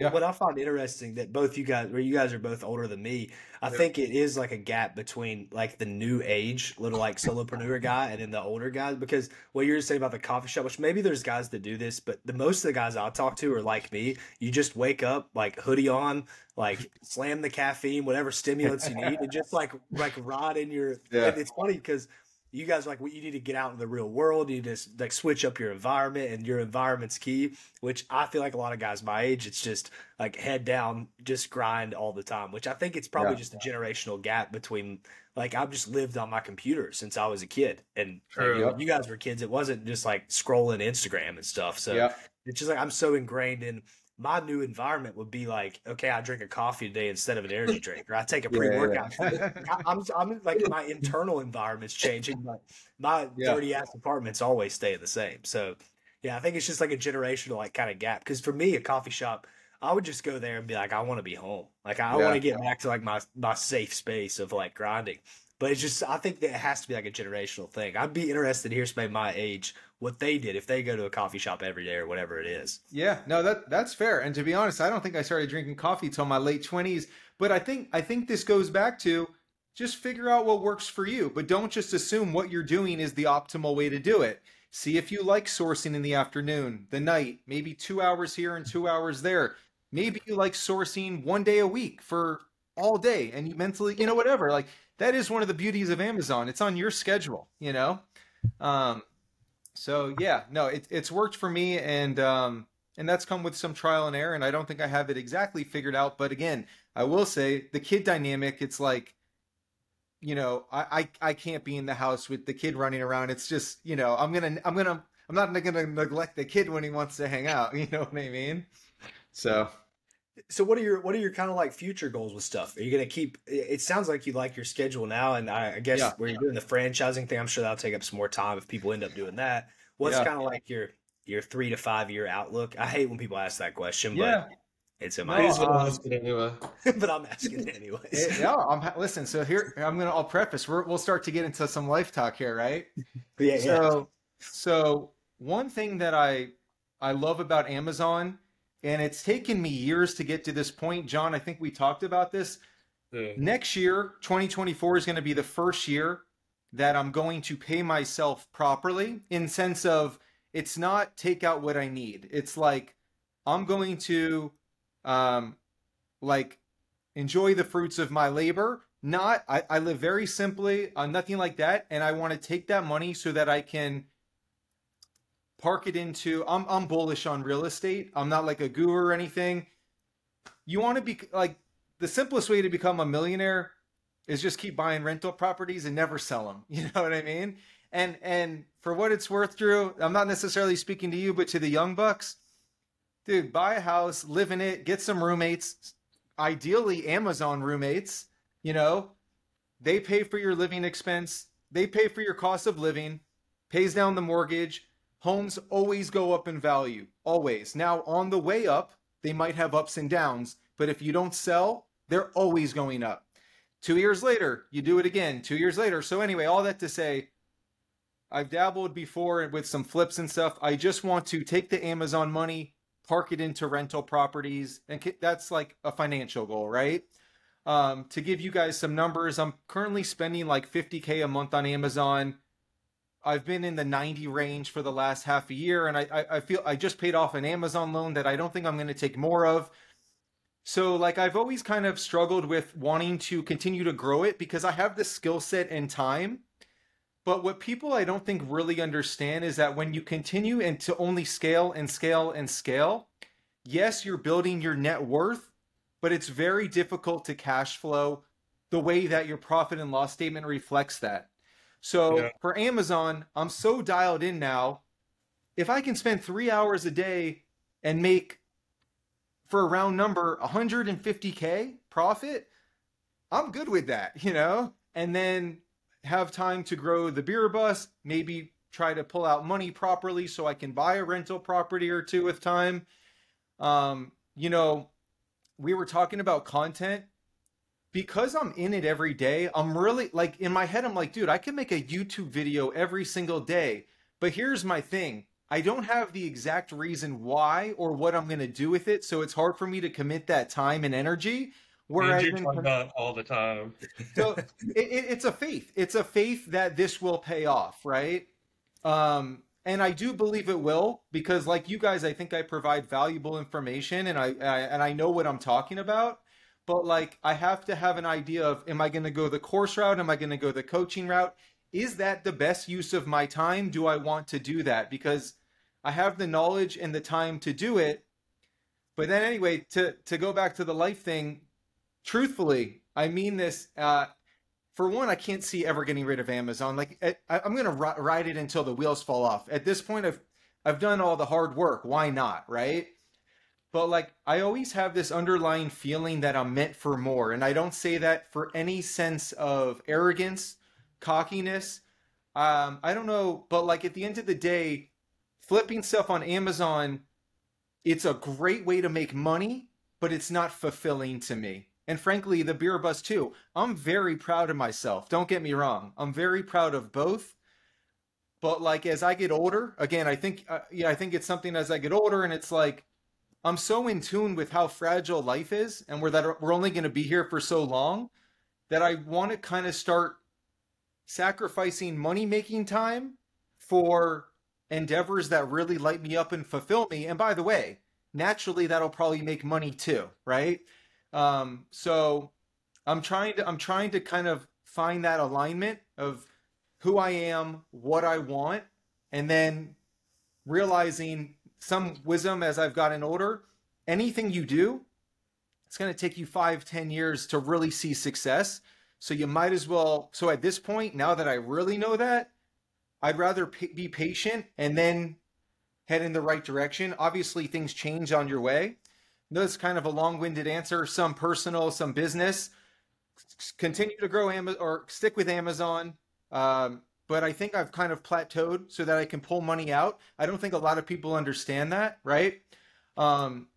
Yeah. What I find interesting that both you guys, where you guys are both older than me, I Yeah. think it is like a gap between like the new age little like solopreneur guy and then the older guys. Because what you're saying about the coffee shop, which maybe there's guys that do this, but the most of the guys I talk to are like me. You just wake up like hoodie on, like slam the caffeine, whatever stimulants you need, and just like like ride in your. Yeah. and It's funny because you guys are like well, you need to get out in the real world. You need to like switch up your environment, and your environment's key. Which I feel like a lot of guys my age, it's just like head down, just grind all the time. Which I think it's probably Yeah. just a generational gap between like I've just lived on my computer since I was a kid, and like, True. when you guys were kids. It wasn't just like scrolling Instagram and stuff. So yeah. it's just like I'm so ingrained in my new environment would be like, okay, I drink a coffee today instead of an energy drink, or I take a pre workout. yeah. I- I'm, I'm like my internal environment's changing, but my Yeah. dirty ass apartments always stay the same. So, yeah, I think it's just like a generational like kind of gap. Because for me, a coffee shop, I would just go there and be like, I want to be home. Like I Yeah. want to get back to like my my safe space of like grinding. But it's just I think that it has to be like a generational thing. I'd be interested to hear somebody my age what they did if they go to a coffee shop every day or whatever it is. Yeah, no, that that's fair. And to be honest, I don't think I started drinking coffee till my late twenties. But I think I think this goes back to just figure out what works for you. But don't just assume what you're doing is the optimal way to do it. See if you like sourcing in the afternoon, the night, maybe two hours here and two hours there. Maybe you like sourcing one day a week for all day and you mentally, you know, whatever. Like that is one of the beauties of Amazon. It's on your schedule, you know? Um, so yeah, no, it, it's worked for me, and um, and that's come with some trial and error. And I don't think I have it exactly figured out. But again, I will say the kid dynamic. It's like, you know, I I, I can't be in the house with the kid running around. It's just, you know, I'm gonna I'm gonna I'm not gonna neglect the kid when he wants to hang out. You know what I mean? So So what are your what are your kind of like future goals with stuff? Are you gonna keep? It it sounds like you like your schedule now, and I, I guess Yeah. where you're doing the franchising thing, I'm sure that'll take up some more time if people end up doing that. What's Yeah. kind of like your your three to five year outlook? I hate when people ask that question, but it's in my. Please don't um, ask it anyway. but I'm asking it anyways. It- no, I'm ha- listen. So here I'm gonna I'll preface. We're, we'll start to get into some life talk here, right? yeah, yeah. So, so one thing that I I love about Amazon, and it's taken me years to get to this point. John, I think we talked about this. Yeah. Next year, 2024 is going to be the first year that I'm going to pay myself properly in sense of it's not take out what I need. It's like I'm going to um like enjoy the fruits of my labor. Not I, I live very simply, uh, nothing like that, and I want to take that money so that I can park it into I'm I'm bullish on real estate. I'm not like a guru or anything. You want to be like the simplest way to become a millionaire is just keep buying rental properties and never sell them. You know what I mean? And and for what it's worth, Drew, I'm not necessarily speaking to you, but to the young bucks, dude, buy a house, live in it, get some roommates, ideally Amazon roommates. You know, they pay for your living expense, they pay for your cost of living, pays down the mortgage. Homes always go up in value, always. Now, on the way up, they might have ups and downs, but if you don't sell, they're always going up. Two years later, you do it again. Two years later. So, anyway, all that to say, I've dabbled before with some flips and stuff. I just want to take the Amazon money, park it into rental properties, and that's like a financial goal, right? Um, to give you guys some numbers, I'm currently spending like 50k a month on Amazon. I've been in the 90 range for the last half a year, and I, I, I feel I just paid off an Amazon loan that I don't think I'm going to take more of. So, like, I've always kind of struggled with wanting to continue to grow it because I have the skill set and time. But what people I don't think really understand is that when you continue and to only scale and scale and scale, yes, you're building your net worth, but it's very difficult to cash flow the way that your profit and loss statement reflects that. So Yeah. for Amazon, I'm so dialed in now. If I can spend three hours a day and make, for a round number, 150K profit, I'm good with that, you know? And then have time to grow the beer bus, maybe try to pull out money properly so I can buy a rental property or two with time. Um, you know, we were talking about content because I'm in it every day. I'm really like in my head, I'm like, dude, I can make a YouTube video every single day. But here's my thing I don't have the exact reason why or what I'm going to do with it. So it's hard for me to commit that time and energy. Whereas in- talks about all the time. so it, it, it's a faith. It's a faith that this will pay off, right? Um, and I do believe it will because, like you guys, I think I provide valuable information, and I, I and I know what I'm talking about. But like, I have to have an idea of: Am I going to go the course route? Am I going to go the coaching route? Is that the best use of my time? Do I want to do that? Because I have the knowledge and the time to do it. But then, anyway, to to go back to the life thing, truthfully, I mean this. Uh, for one, I can't see ever getting rid of Amazon. Like I, I'm going to ride it until the wheels fall off. At this point, I've I've done all the hard work. Why not, right? But like I always have this underlying feeling that I'm meant for more, and I don't say that for any sense of arrogance, cockiness. Um, I don't know, but like at the end of the day, flipping stuff on Amazon, it's a great way to make money, but it's not fulfilling to me. And frankly, the beer bus too. I'm very proud of myself. Don't get me wrong. I'm very proud of both. But like as I get older, again, I think uh, yeah, I think it's something as I get older, and it's like I'm so in tune with how fragile life is, and we're that we're only going to be here for so long, that I want to kind of start sacrificing money making time for endeavors that really light me up and fulfill me. And by the way, naturally that'll probably make money too, right? Um, so I'm trying to I'm trying to kind of find that alignment of who I am, what I want, and then realizing some wisdom as I've gotten older. Anything you do, it's going to take you five, ten years to really see success. So you might as well. So at this point, now that I really know that, I'd rather p- be patient and then head in the right direction. Obviously, things change on your way. That's kind of a long-winded answer. Some personal, some business. Continue to grow Amazon or stick with Amazon. Um, but I think I've kind of plateaued so that I can pull money out. I don't think a lot of people understand that, right? Um,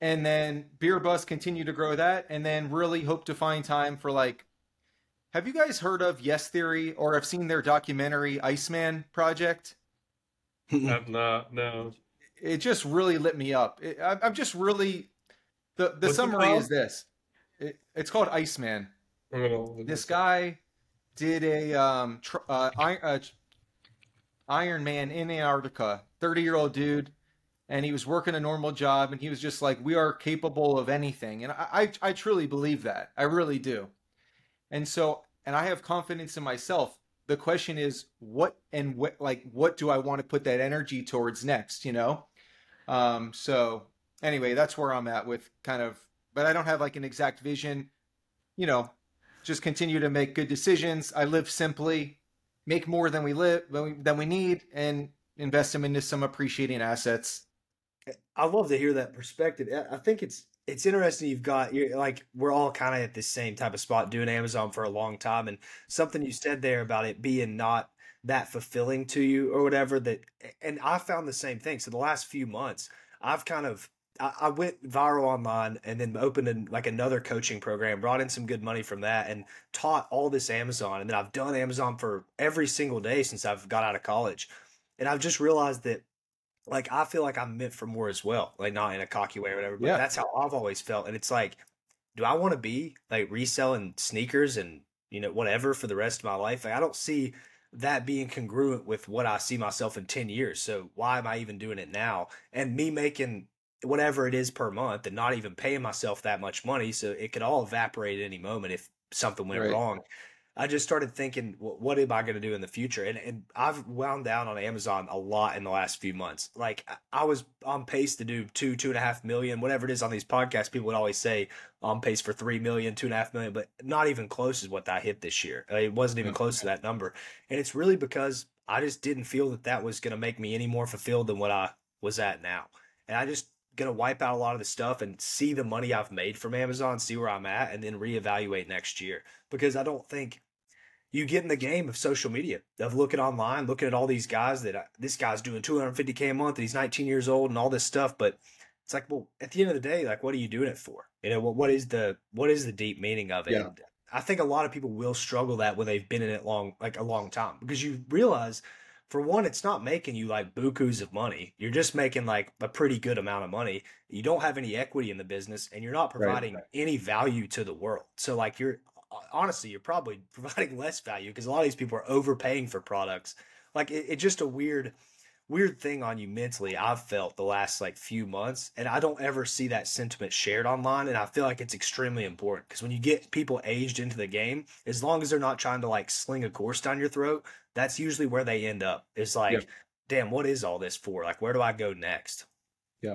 and then Beer Bus continue to grow that, and then really hope to find time for like. Have you guys heard of Yes Theory or have seen their documentary Iceman Project? I've not. No. it just really lit me up. It, I, I'm just really the the What's it summary is this. It, it's called Iceman. I'm gonna This up. guy did a um tr- uh, I, uh Iron Man in Antarctica. Thirty year old dude, and he was working a normal job, and he was just like, "We are capable of anything," and I I, I truly believe that. I really do. And so, and I have confidence in myself. The question is, what and what like what do I want to put that energy towards next? You know. Um. So anyway, that's where I'm at with kind of, but I don't have like an exact vision. You know, just continue to make good decisions. I live simply, make more than we live than we, need, and invest them into some appreciating assets. I love to hear that perspective. I- I think it's it's interesting. You've got you're like we're all kind of at the same type of spot doing Amazon for a long time, and something you said there about it being not that fulfilling to you or whatever. That and I found the same thing. So the last few months, I've kind of I, I went viral online and then opened an, like another coaching program, brought in some good money from that, and taught all this Amazon. And then I've done Amazon for every single day since I've got out of college, and I've just realized that like I feel like I'm meant for more as well. Like not in a cocky way or whatever, but Yeah. that's how I've always felt. And it's like, do I want to be like reselling sneakers and you know whatever for the rest of my life? Like I don't see that being congruent with what I see myself in 10 years. So why am I even doing it now? And me making whatever it is per month and not even paying myself that much money so it could all evaporate at any moment if something went Right. wrong. I just started thinking, "Wh- what am I going to do in the future? And and I've wound down on Amazon a lot in the last few months. Like I- was on pace to do two, two and a half million, whatever it is on these podcasts. People would always say on pace for three million, two and a half million, but not even close is what I hit this year. Uh, It wasn't even close to that number. And it's really because I just didn't feel that that was going to make me any more fulfilled than what I was at now. And I just to wipe out a lot of the stuff and see the money I've made from Amazon, see where I'm at, and then reevaluate next year. Because I don't think you get in the game of social media of looking online, looking at all these guys that uh, this guy's doing 250k a month and he's 19 years old and all this stuff. But it's like, well, at the end of the day, like, what are you doing it for? You know, what what is the what is the deep meaning of it? Yeah. I think a lot of people will struggle that when they've been in it long, like a long time, because you realize, for one, it's not making you like bukus of money. You're just making like a pretty good amount of money. You don't have any equity in the business, and you're not Right. providing any value to the world. So, like, you're honestly, you're probably providing less value because a lot of these people are overpaying for products. Like, it, it's just a weird, weird thing on you mentally. I've felt the last like few months, and I don't ever see that sentiment shared online. And I feel like it's extremely important because when you get people aged into the game, as long as they're not trying to like sling a course down your throat, that's usually where they end up. it's like, Yeah. damn, what is all this for? Like, where do I go next? Yeah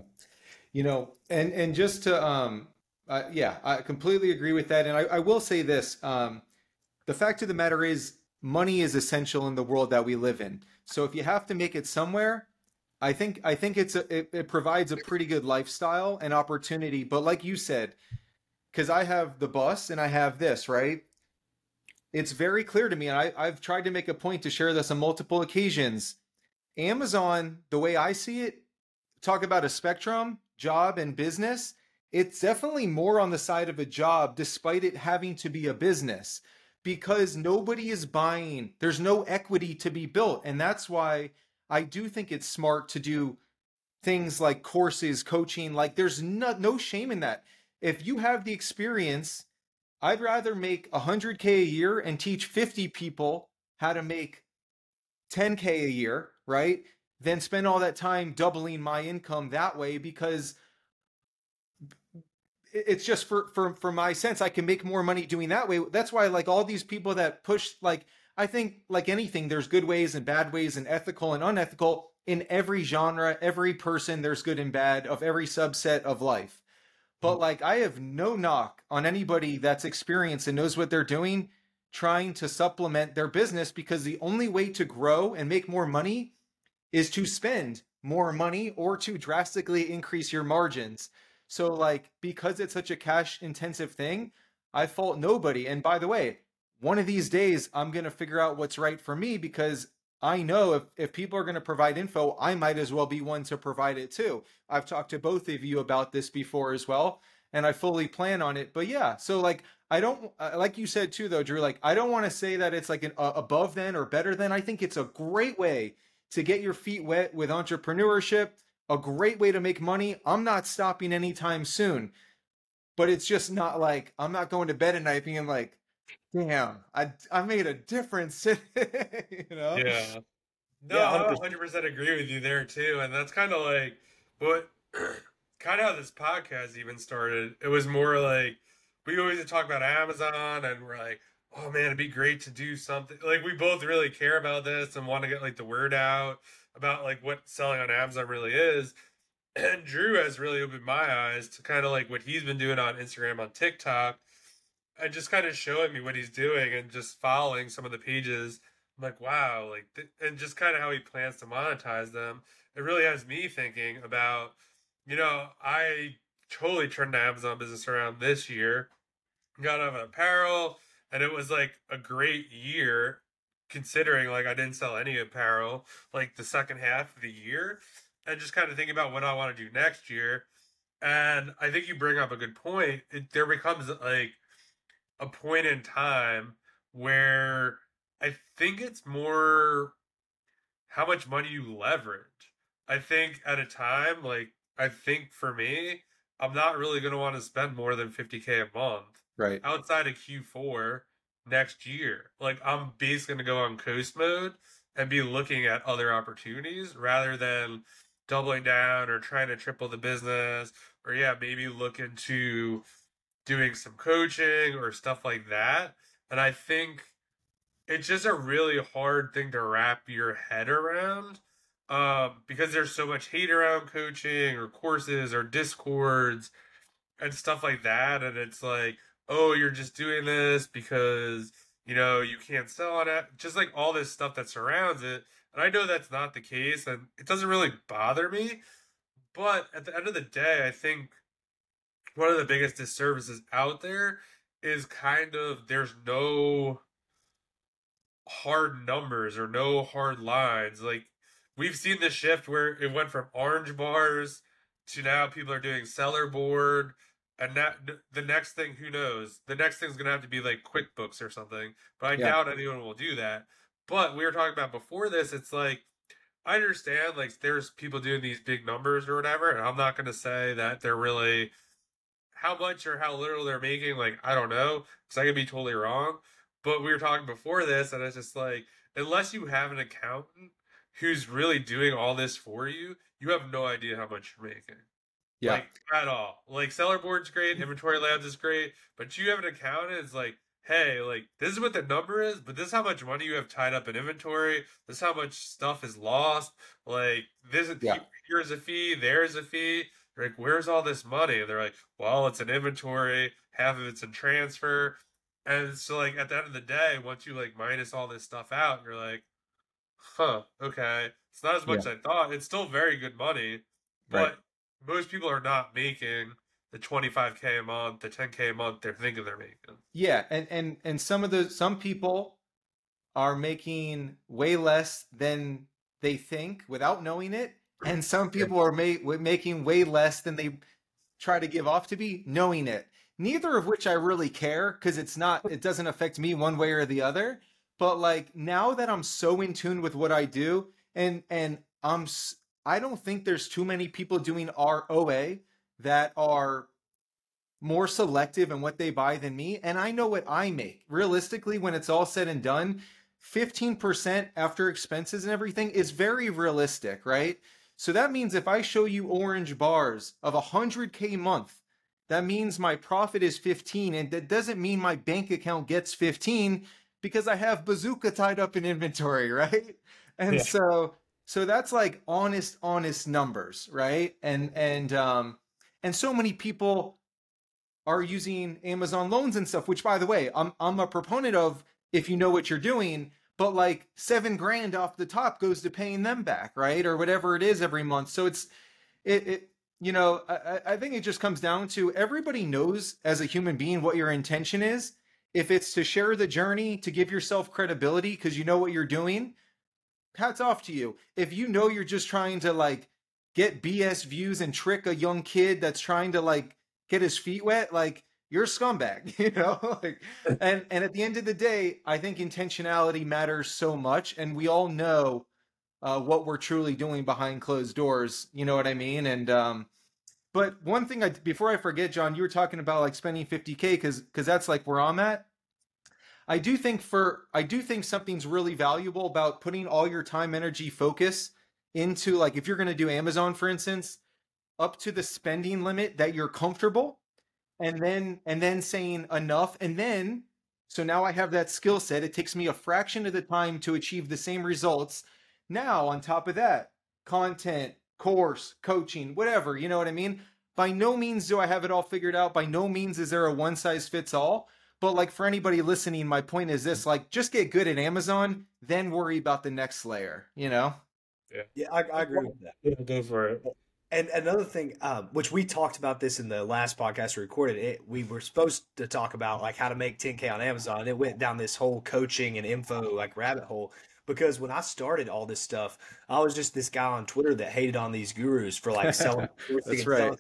you know, and and just to um, uh, yeah, I completely agree with that. And I, I will say this: um, the fact of the matter is, money is essential in the world that we live in. So if you have to make it somewhere, I think I think it's a, it, it provides a pretty good lifestyle and opportunity. But like you said, because I have the bus and I have this right. It's very clear to me, and I, I've tried to make a point to share this on multiple occasions. Amazon, the way I see it, talk about a spectrum, job and business, it's definitely more on the side of a job, despite it having to be a business, because nobody is buying. There's no equity to be built. And that's why I do think it's smart to do things like courses, coaching. Like, there's no, no shame in that. If you have the experience, I'd rather make 100K a year and teach 50 people how to make 10K a year, right? Than spend all that time doubling my income that way because it's just for for for my sense I can make more money doing that way. That's why like all these people that push like I think like anything there's good ways and bad ways and ethical and unethical in every genre, every person there's good and bad of every subset of life. But hmm. like I have no knock on anybody that's experienced and knows what they're doing trying to supplement their business because the only way to grow and make more money is to spend more money or to drastically increase your margins. So like because it's such a cash intensive thing, I fault nobody. And by the way, one of these days I'm going to figure out what's right for me because I know if if people are going to provide info, I might as well be one to provide it too. I've talked to both of you about this before as well, and I fully plan on it. But yeah, so like I don't uh, like you said too though, Drew. Like I don't want to say that it's like an uh, above than or better than. I think it's a great way to get your feet wet with entrepreneurship, a great way to make money. I'm not stopping anytime soon. But it's just not like I'm not going to bed at night being like, damn, I I made a difference. you know? Yeah. No, yeah, I 100% agree with you there too. And that's kind of like what kind of how this podcast even started. It was more like we always talk about Amazon and we're like, oh man, it'd be great to do something. Like we both really care about this and want to get like the word out about like what selling on Amazon really is. And Drew has really opened my eyes to kind of like what he's been doing on Instagram, on TikTok, and just kind of showing me what he's doing and just following some of the pages. I'm like, wow, like, th- and just kind of how he plans to monetize them. It really has me thinking about, you know, I totally turned the Amazon business around this year, got out of apparel, and it was like a great year considering like I didn't sell any apparel like the second half of the year and just kind of think about what I want to do next year. And I think you bring up a good point. It, there becomes like a point in time where I think it's more how much money you leverage. I think at a time like I think for me, I'm not really going to want to spend more than 50k a month. Right. Outside of Q4 next year. Like I'm basically to go on coast mode and be looking at other opportunities rather than doubling down or trying to triple the business or yeah maybe look into doing some coaching or stuff like that and i think it's just a really hard thing to wrap your head around um, because there's so much hate around coaching or courses or discords and stuff like that and it's like oh you're just doing this because you know you can't sell on it just like all this stuff that surrounds it and I know that's not the case, and it doesn't really bother me. But at the end of the day, I think one of the biggest disservices out there is kind of there's no hard numbers or no hard lines. Like we've seen the shift where it went from orange bars to now people are doing Sellerboard and that the next thing who knows the next thing's gonna have to be like quickbooks or something but i yeah. doubt anyone will do that but we were talking about before this, it's like I understand like there's people doing these big numbers or whatever, and I'm not gonna say that they're really how much or how little they're making, like I don't know, because I could be totally wrong. But we were talking before this, and it's just like unless you have an accountant who's really doing all this for you, you have no idea how much you're making. Yeah. Like at all. Like Sellerboard's great, inventory labs is great, but you have an accountant, it's like hey, like this is what the number is, but this is how much money you have tied up in inventory. This is how much stuff is lost. Like this is yeah. here's a fee, there's a fee. They're like, where's all this money? And they're like, well, it's in inventory, half of it's in transfer. And so like at the end of the day, once you like minus all this stuff out, you're like, huh, okay. It's not as much yeah. as I thought. It's still very good money, but right. Most people are not making the 25k a month, the 10k a month they're thinking they're making. Yeah, and and and some of the some people are making way less than they think without knowing it, and some people are ma- making way less than they try to give off to be knowing it. Neither of which I really care because it's not it doesn't affect me one way or the other. But like now that I'm so in tune with what I do, and and I'm I don't think there's too many people doing ROA that are more selective in what they buy than me. And I know what I make. Realistically, when it's all said and done, 15% after expenses and everything is very realistic, right? So that means if I show you orange bars of 100K a month, that means my profit is 15. And that doesn't mean my bank account gets 15 because I have bazooka tied up in inventory, right? And yeah. so, so that's like honest, honest numbers, right? And, and, um, and so many people are using Amazon loans and stuff, which by the way, I'm I'm a proponent of if you know what you're doing, but like seven grand off the top goes to paying them back, right? Or whatever it is every month. So it's it, it you know, I, I think it just comes down to everybody knows as a human being what your intention is. If it's to share the journey, to give yourself credibility because you know what you're doing, hats off to you. If you know you're just trying to like get BS views and trick a young kid that's trying to like get his feet wet, like you're a scumbag, you know? like, and and at the end of the day, I think intentionality matters so much, and we all know uh, what we're truly doing behind closed doors. You know what I mean? And um, but one thing I before I forget, John, you were talking about like spending 50k because because that's like where I'm at. I do think for I do think something's really valuable about putting all your time, energy, focus into like if you're going to do Amazon, for instance, up to the spending limit that you're comfortable, and then and then saying enough, and then so now I have that skill set. It takes me a fraction of the time to achieve the same results. Now, on top of that, content, course, coaching, whatever, you know what I mean? By no means do I have it all figured out. By no means is there a one size fits all. But like for anybody listening, my point is this like just get good at Amazon, then worry about the next layer, you know? Yeah. Yeah, I, I agree with that. Yeah, go for it. And another thing, uh, which we talked about this in the last podcast we recorded, it we were supposed to talk about like how to make 10k on Amazon. It went down this whole coaching and info like rabbit hole because when I started all this stuff, I was just this guy on Twitter that hated on these gurus for like selling. That's right.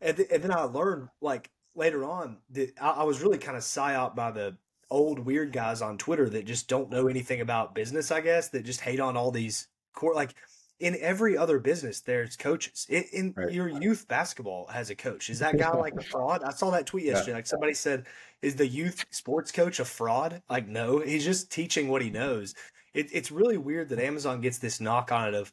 And, th- and then I learned like later on that I, I was really kind of psyoped by the old weird guys on Twitter that just don't know anything about business. I guess that just hate on all these core like in every other business there's coaches in, in right. your youth basketball has a coach is that guy like a fraud i saw that tweet yesterday yeah. like somebody said is the youth sports coach a fraud like no he's just teaching what he knows it, it's really weird that Amazon gets this knock on it of,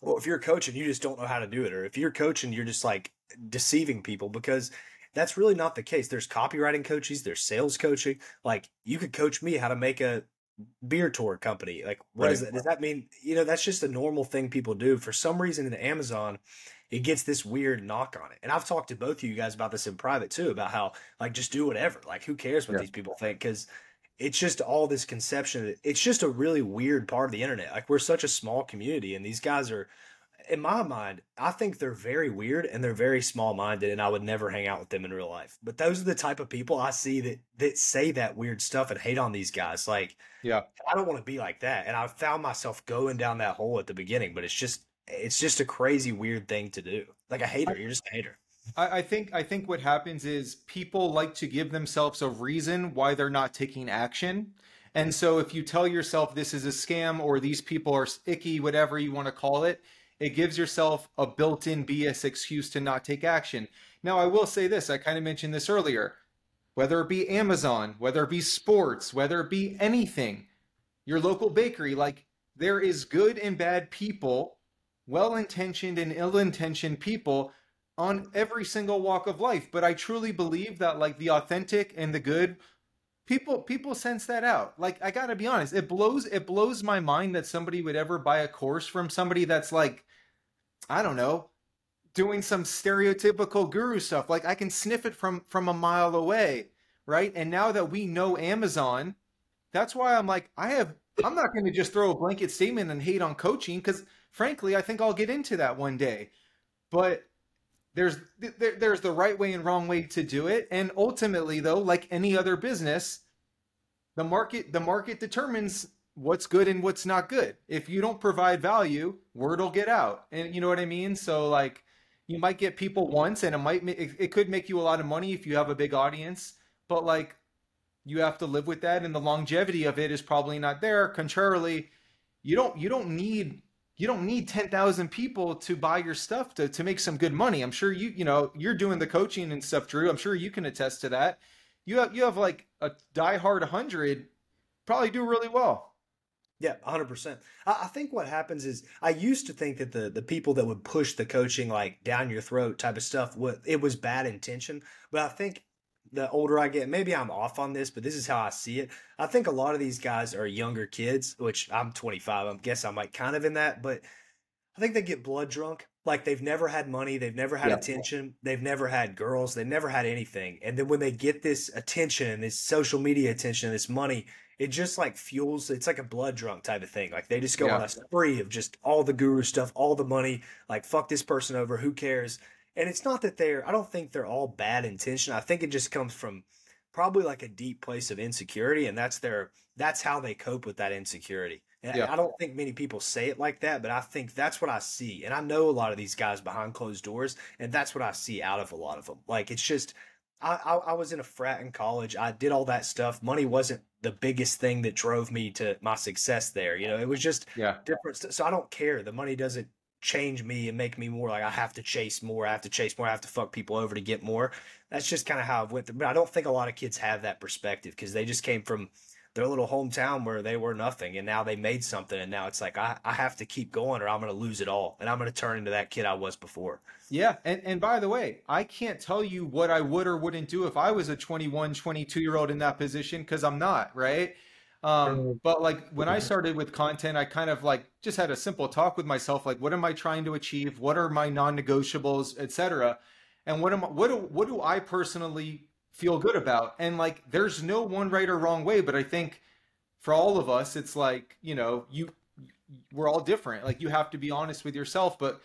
well, if you're coaching, you just don't know how to do it, or if you're coaching, you're just like deceiving people because that's really not the case. There's copywriting coaches, there's sales coaching. Like you could coach me how to make a beer tour company. Like what right. that? Does that mean you know that's just a normal thing people do? For some reason in Amazon, it gets this weird knock on it. And I've talked to both of you guys about this in private too, about how like just do whatever. Like who cares what yeah. these people think? Because it's just all this conception. It's just a really weird part of the internet. Like we're such a small community, and these guys are, in my mind, I think they're very weird and they're very small minded, and I would never hang out with them in real life. But those are the type of people I see that that say that weird stuff and hate on these guys. Like, yeah, I don't want to be like that. And I found myself going down that hole at the beginning, but it's just it's just a crazy weird thing to do. Like a hater, you're just a hater. I, I think I think what happens is people like to give themselves a reason why they're not taking action. And so if you tell yourself this is a scam or these people are icky, whatever you want to call it, it gives yourself a built-in BS excuse to not take action. Now, I will say this, I kind of mentioned this earlier. Whether it be Amazon, whether it be sports, whether it be anything, your local bakery, like there is good and bad people, well-intentioned and ill-intentioned people on every single walk of life but i truly believe that like the authentic and the good people people sense that out. Like i gotta be honest it blows it blows my mind that somebody would ever buy a course from somebody that's like i don't know doing some stereotypical guru stuff. Like i can sniff it from from a mile away right? And now that we know amazon that's why i'm like i have i'm not going to just throw a blanket statement and hate on coaching because frankly i think i'll get into that one day. But there's there, there's the right way and wrong way to do it. And ultimately though like any other business the market the market determines what's good and what's not good. If you don't provide value word will get out. And you know what i mean? So like you might get people once and it might it, it could make you a lot of money if you have a big audience. But like you have to live with that. And the longevity of it is probably not there. Contrarily you don't you don't need you don't need 10,000 people to buy your stuff to, to make some good money. I'm sure you, you know, you're doing the coaching and stuff, Drew. I'm sure you can attest to that. You have, you have like a diehard 100, probably do really well. Yeah, 100%. I, think what happens is I used to think that the, the people that would push the coaching like down your throat type of stuff, it was bad intention. But I think the older I get, maybe I'm off on this, but this is how I see it. I think a lot of these guys are younger kids, which I'm 25. I guess I'm like kind of in that, but I think they get blood drunk. Like they've never had money, they've never had yeah. attention, they've never had girls, they've never had anything. And then when they get this attention and this social media attention, this money, it just like fuels it's like a blood drunk type of thing. Like they just go yeah. on a spree of just all the guru stuff, all the money, like fuck this person over, who cares? And it's not that they're, I don't think they're all bad intention. I think it just comes from probably like a deep place of insecurity. And that's their, that's how they cope with that insecurity. And yeah. I don't think many people say it like that, but I think that's what I see. And I know a lot of these guys behind closed doors, and that's what I see out of a lot of them. Like it's just, I, I, I was in a frat in college. I did all that stuff. Money wasn't the biggest thing that drove me to my success there. You know, it was just yeah different. So I don't care. The money doesn't change me and make me more like I have to chase more. I have to chase more. I have to fuck people over to get more. That's just kind of how I've went through. But I don't think a lot of kids have that perspective because they just came from their little hometown where they were nothing and now they made something and now it's like I, I have to keep going or I'm to lose it all and I'm to turn into that kid I was before. Yeah, and and by the way, I can't tell you what I would or wouldn't do if I was a 21, 22 year old in that position because I'm not, right? Um, but like when I started with content, I kind of like just had a simple talk with myself, like what am I trying to achieve? What are my non-negotiables, etc. And what am I, what do what do I personally feel good about? And like there's no one right or wrong way, but I think for all of us, it's like, you know, you we're all different. Like you have to be honest with yourself, but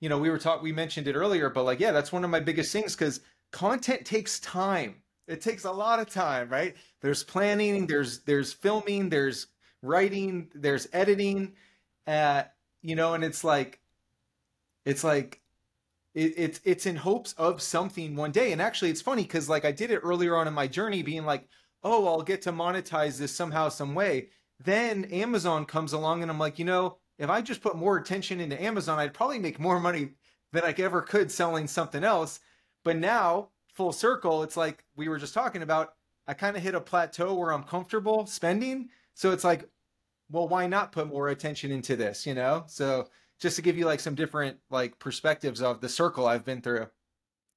you know, we were talking, we mentioned it earlier, but like, yeah, that's one of my biggest things because content takes time. It takes a lot of time, right? There's planning, there's there's filming, there's writing, there's editing, uh, you know, and it's like, it's like, it, it's it's in hopes of something one day. And actually, it's funny because like I did it earlier on in my journey, being like, oh, I'll get to monetize this somehow, some way. Then Amazon comes along, and I'm like, you know, if I just put more attention into Amazon, I'd probably make more money than I ever could selling something else. But now, full circle, it's like we were just talking about, I kind of hit a plateau where I'm comfortable spending. So it's like, well, why not put more attention into this, you know? So just to give you like some different like perspectives of the circle I've been through.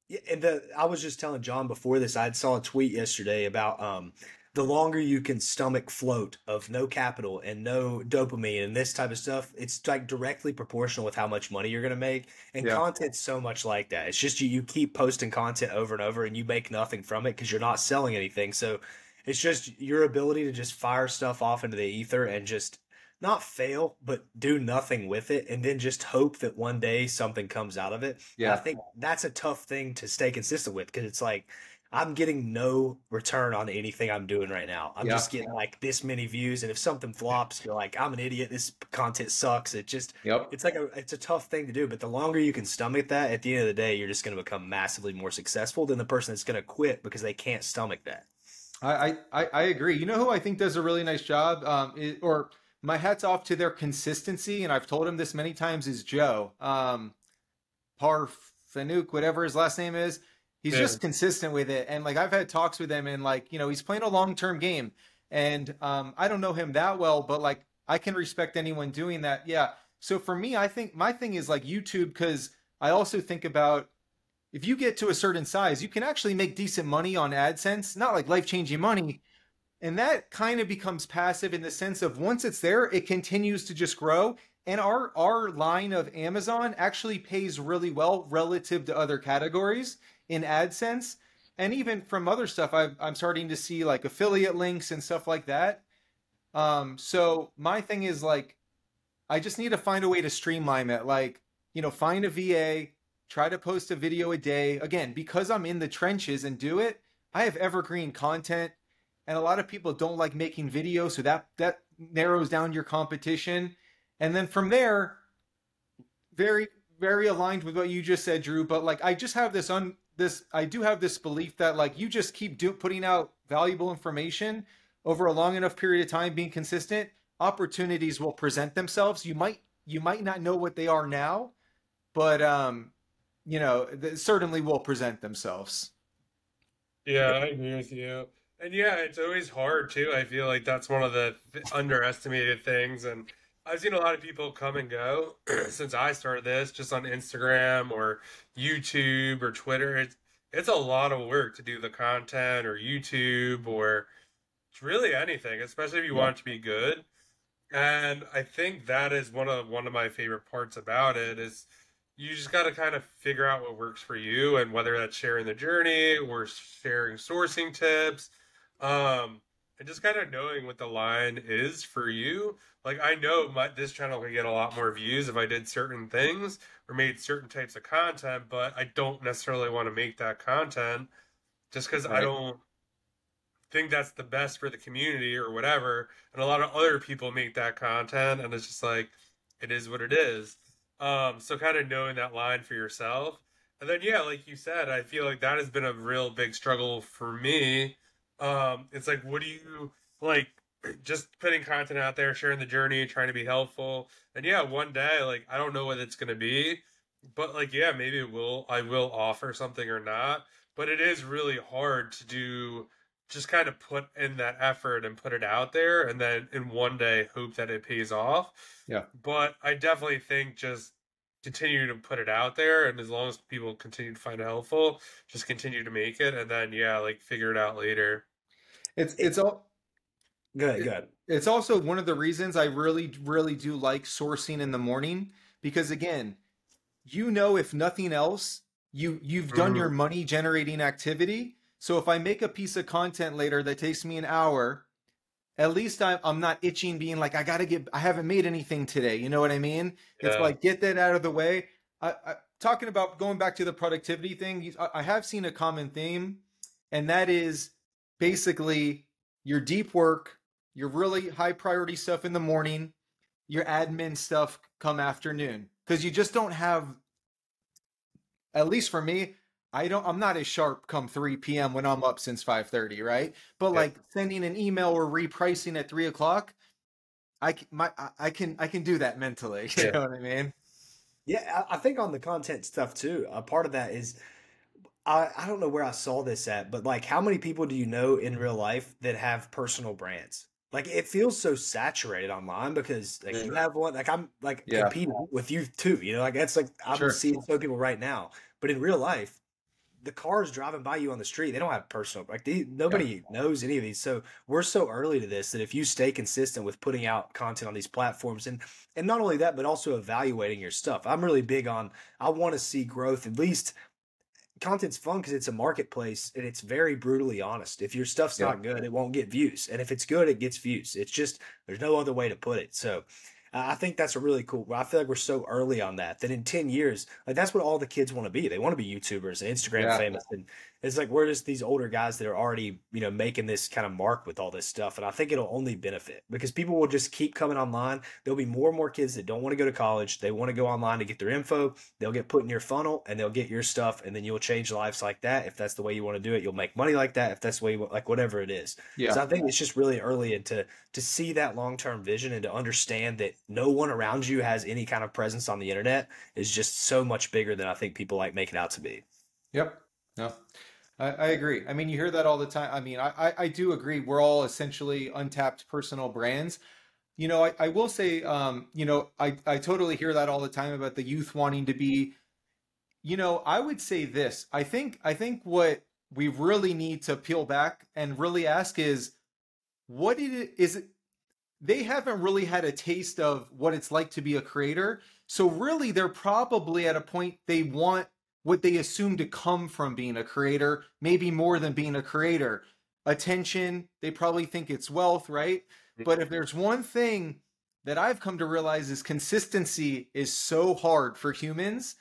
Yeah, and the I was just telling John before this, I saw a tweet yesterday about um the longer you can stomach float of no capital and no dopamine and this type of stuff, it's like directly proportional with how much money you're going to make. And yeah. content's so much like that. It's just you, you keep posting content over and over and you make nothing from it because you're not selling anything. So it's just your ability to just fire stuff off into the ether and just not fail, but do nothing with it, and then just hope that one day something comes out of it. Yeah, and I think that's a tough thing to stay consistent with because it's like I'm getting no return on anything I'm doing right now. I'm yeah. just getting like this many views, and if something flops, you're like, I'm an idiot. This content sucks. It just, yep. it's like a, it's a tough thing to do. But the longer you can stomach that, at the end of the day, you're just going to become massively more successful than the person that's going to quit because they can't stomach that. I, I, I agree. You know who I think does a really nice job, um, or my hats off to their consistency, and I've told him this many times. Is Joe um, Parfenuk, whatever his last name is He's yeah. just consistent with it. And like I've had talks with him and like, you know, he's playing a long-term game. And um, I don't know him that well, but like I can respect anyone doing that. Yeah. So for me, I think my thing is like YouTube because I also think about if you get to a certain size, you can actually make decent money on AdSense, not like life-changing money. And that kind of becomes passive in the sense of once it's there, it continues to just grow. And our our line of Amazon actually pays really well relative to other categories in AdSense. And even from other stuff, i am starting to see like affiliate links and stuff like that. Um, so my thing is like, I just need to find a way to streamline it. Like, you know, find a VA, try to post a video a day. Again, because I'm in the trenches and do it, I have evergreen content. And a lot of people don't like making videos, so that that narrows down your competition. And then from there, very very aligned with what you just said, Drew. But like, I just have this un this I do have this belief that like you just keep do, putting out valuable information over a long enough period of time being consistent opportunities will present themselves. You might you might not know what they are now but um you know certainly will present themselves. Yeah i agree with you. And yeah it's always hard too. I feel like that's one of the underestimated things. And I've seen a lot of people come and go. Since I started this, just on Instagram or YouTube or Twitter. It's it's a lot of work to do the content or YouTube or really anything, especially if you yeah. want it to be good. And I think that is one of one of my favorite parts about it is you just got to kind of figure out what works for you and whether that's sharing the journey or sharing sourcing tips. Um, and just kind of knowing what the line is for you. Like I know my this channel could get a lot more views if I did certain things or made certain types of content, but I don't necessarily want to make that content just because right. I don't think that's the best for the community or whatever. And a lot of other people make that content, and it's just like it is what it is. Um, so kind of knowing that line for yourself. And then yeah, like you said, I feel like that has been a real big struggle for me. Um, it's like, what do you like? Just putting content out there, sharing the journey, trying to be helpful, and yeah, one day, like I don't know what it's gonna be, but like yeah, maybe it will. I will offer something or not, but it is really hard to do. Just kind of put in that effort and put it out there, and then in one day hope that it pays off. Yeah. But I definitely think just continue to put it out there and as long as people continue to find it helpful just continue to make it and then yeah like figure it out later it's it's all good good it's also one of the reasons i really really do like sourcing in the morning because again you know if nothing else you you've done mm-hmm. your money generating activity so if i make a piece of content later that takes me an hour at least I'm, I'm not itching being like, I got to get, I haven't made anything today. You know what I mean? Yeah. It's like, get that out of the way. I, I, talking about going back to the productivity thing, I, I have seen a common theme, and that is basically your deep work, your really high priority stuff in the morning, your admin stuff come afternoon. Because you just don't have, at least for me, I don't I'm not as sharp come 3 p.m. when I'm up since 5:30, right? But yeah. like sending an email or repricing at three o'clock, I my I can I can do that mentally. You yeah. know what I mean? Yeah, I think on the content stuff too. A part of that is I, I don't know where I saw this at, but like how many people do you know in real life that have personal brands? Like it feels so saturated online because like you mm-hmm. have one like I'm like yeah. competing with you too, you know, like that's like I'm sure. seeing so people right now. But in real life, the cars driving by you on the street, they don't have personal like they, nobody yeah. knows any of these. So we're so early to this that if you stay consistent with putting out content on these platforms and and not only that, but also evaluating your stuff. I'm really big on I want to see growth at least content's fun because it's a marketplace and it's very brutally honest. If your stuff's yeah. not good, it won't get views. And if it's good, it gets views. It's just there's no other way to put it. So I think that's a really cool. I feel like we're so early on that that in ten years, like that's what all the kids want to be. They want to be YouTubers and Instagram yeah. famous, and it's like we're just these older guys that are already you know making this kind of mark with all this stuff. And I think it'll only benefit because people will just keep coming online. There'll be more and more kids that don't want to go to college. They want to go online to get their info. They'll get put in your funnel and they'll get your stuff, and then you'll change lives like that. If that's the way you want to do it, you'll make money like that. If that's the way you want, like whatever it is. Yeah. So I think it's just really early into to see that long term vision and to understand that no one around you has any kind of presence on the internet is just so much bigger than I think people like make it out to be. Yep. No. I, I agree. I mean, you hear that all the time. I mean, I, I do agree. We're all essentially untapped personal brands. You know, I, I will say, um, you know, I, I totally hear that all the time about the youth wanting to be, you know, I would say this. I think I think what we really need to peel back and really ask is what it is it they haven't really had a taste of what it's like to be a creator. So really they're probably at a point they want what they assume to come from being a creator, maybe more than being a creator. Attention, they probably think it's wealth, right? But if there's one thing that I've come to realize is consistency is so hard for humans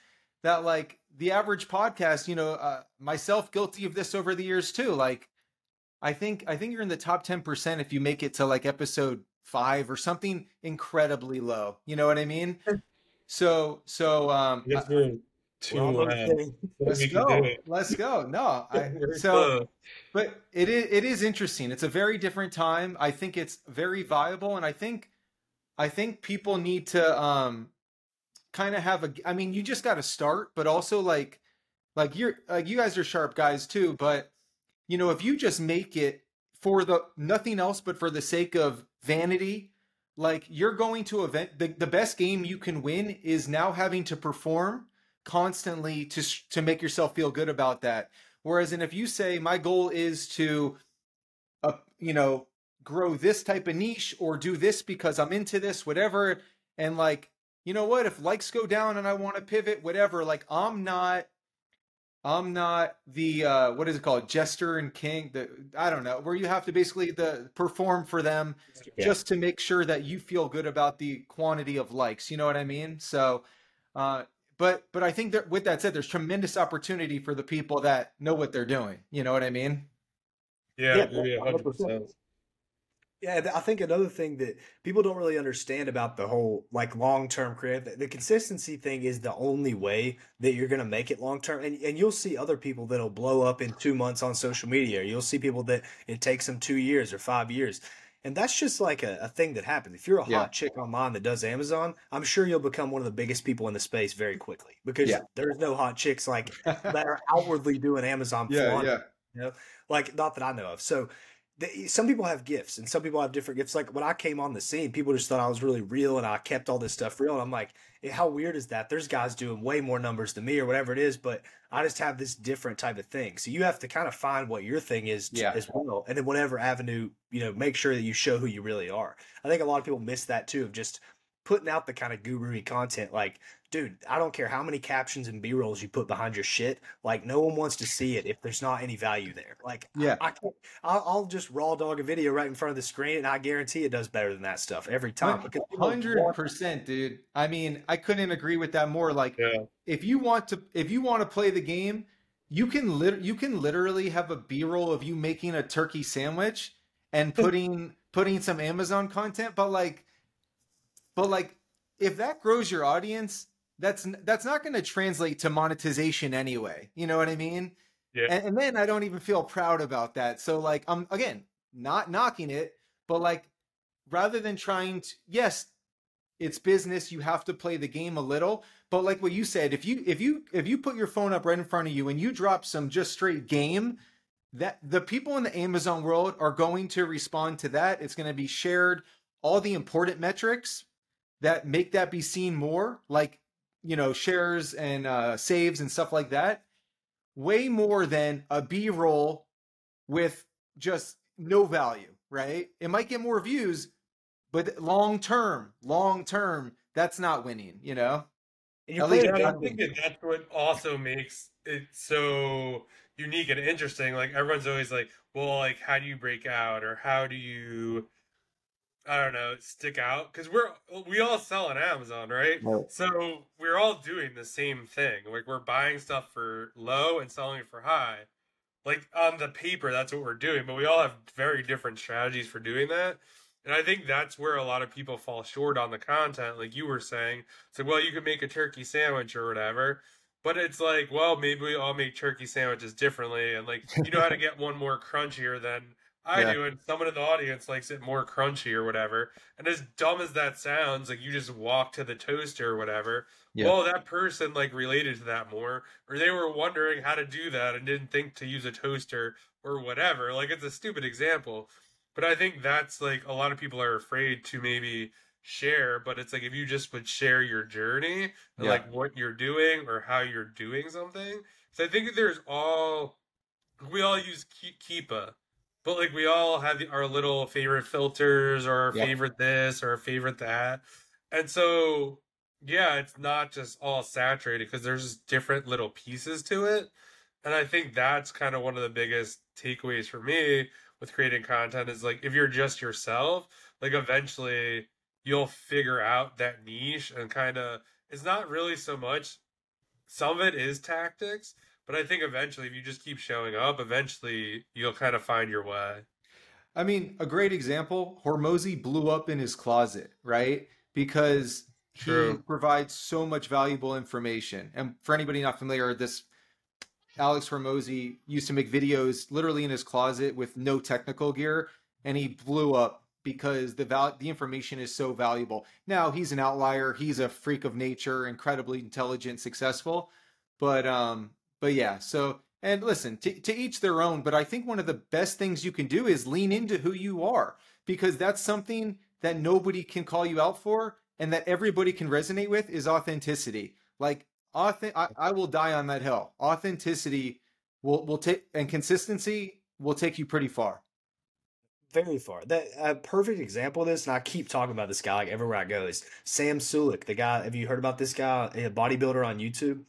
that like the average podcast, you know, uh, myself guilty of this over the years too. Like I think I think you're in the top 10% if you make it to like episode 5 or something incredibly low. You know what I mean? So so um yes, to well, uh, let's go. let's go. No I, so but it is it is interesting. It's a very different time. I think it's very viable and i think i think people need to um kind of have a i mean you just got to start but also like like you're like you guys are sharp guys too but you know if you just make it for the nothing else but for the sake of vanity like you're going to event the, the best game you can win is now having to perform constantly to to make yourself feel good about that. Whereas, and if you say my goal is to, uh, you know, grow this type of niche or do this because I'm into this, whatever, and like, you know what, if likes go down and I want to pivot, whatever, like I'm not. I'm not the uh, what is it called, jester and king. The I don't know where you have to basically the perform for them yeah. just to make sure that you feel good about the quantity of likes. You know what I mean? So uh, but but I think that with that said, there's tremendous opportunity for the people that know what they're doing. You know what I mean? Yeah, yeah, hundred percent. Yeah, I think another thing that people don't really understand about the whole like long term career, the, the, consistency thing is the only way that you're going to make it long term. And, and you'll see other people that'll blow up in two months on social media. You'll see people that it takes them two years or five years. And that's just like a, a thing that happens. If you're a yeah. hot chick online that does Amazon, I'm sure you'll become one of the biggest people in the space very quickly because yeah. there's no hot chicks like that are outwardly doing Amazon. Yeah, yeah. You know? Like, not that I know of. So, some people have gifts and some people have different gifts. Like when I came on the scene, people just thought I was really real and I kept all this stuff real. And I'm like, eh, how weird is that? There's guys doing way more numbers than me or whatever it is, but I just have this different type of thing. So you have to kind of find what your thing is yeah. as well. And then whatever avenue, you know, make sure that you show who you really are. I think a lot of people miss that too of just putting out the kind of guru content like dude, I don't care how many captions and B rolls you put behind your shit. Like, no one wants to see it if there's not any value there. Like, yeah, I, I will just raw dog a video right in front of the screen, and I guarantee it does better than that stuff every time. Hundred percent, dude. I mean, I couldn't agree with that more. Like, yeah. if you want to, if you want to play the game, you can lit- you can literally have a B roll of you making a turkey sandwich and putting putting some Amazon content, but like, but like, if that grows your audience that's that's not going to translate to monetization anyway. You know what I mean? Yeah. And, and, then I don't even feel proud about that. So like I'm again not knocking it, but like rather than trying to yes, it's business. You have to play the game a little. But like what you said, if you if you if you put your phone up right in front of you and you drop some just straight game, that the people in the Amazon world are going to respond to that. It's going to be shared. All the important metrics that make that be seen more, like you know shares and uh, saves and stuff like that way more than a b-roll with just no value right? It might get more views but long term long term that's not winning you know? Yeah, I think that that's what also makes it so unique and interesting. Like everyone's always like, well, like how do you break out? Or how do you I don't know, stick out because we're we all sell on Amazon, right? right? So we're all doing the same thing. Like we're buying stuff for low and selling it for high. Like on the paper, that's what we're doing, but we all have very different strategies for doing that. And I think that's where a lot of people fall short on the content, like you were saying. It's like, well, you could make a turkey sandwich or whatever. But it's like, well, maybe we all make turkey sandwiches differently, and like you know how to get one more crunchier than I yeah. do, and someone in the audience likes it more crunchy or whatever. And as dumb as that sounds, like you just walk to the toaster or whatever. Yeah. Well, that person like related to that more, or they were wondering how to do that and didn't think to use a toaster or whatever. Like it's a stupid example, but I think that's like a lot of people are afraid to maybe share. But it's like if you just would share your journey, yeah. like what you're doing or how you're doing something. So I think there's all we all use Keepa but like we all have our little favorite filters or our yep. favorite this or our favorite that. And so, yeah, it's not just all saturated because there's just different little pieces to it. And I think that's kind of one of the biggest takeaways for me with creating content is like if you're just yourself, like eventually you'll figure out that niche and kind of it's not really so much some of it is tactics, but I think eventually, if you just keep showing up, eventually you'll kind of find your way. I mean, a great example Hormozi blew up in his closet, right? Because True. he provides so much valuable information. And for anybody not familiar, this Alex Hormozi used to make videos literally in his closet with no technical gear, and he blew up because the val- the information is so valuable. Now he's an outlier. He's a freak of nature, incredibly intelligent, successful. But um, but yeah, so and listen, to, to each their own, but I think one of the best things you can do is lean into who you are because that's something that nobody can call you out for and that everybody can resonate with is authenticity. Like authentic I, I will die on that hill. Authenticity will will take and consistency will take you pretty far very far. That a perfect example of this, and I keep talking about this guy like everywhere I go is Sam Sulek, the guy. Have you heard about this guy, a bodybuilder on YouTube?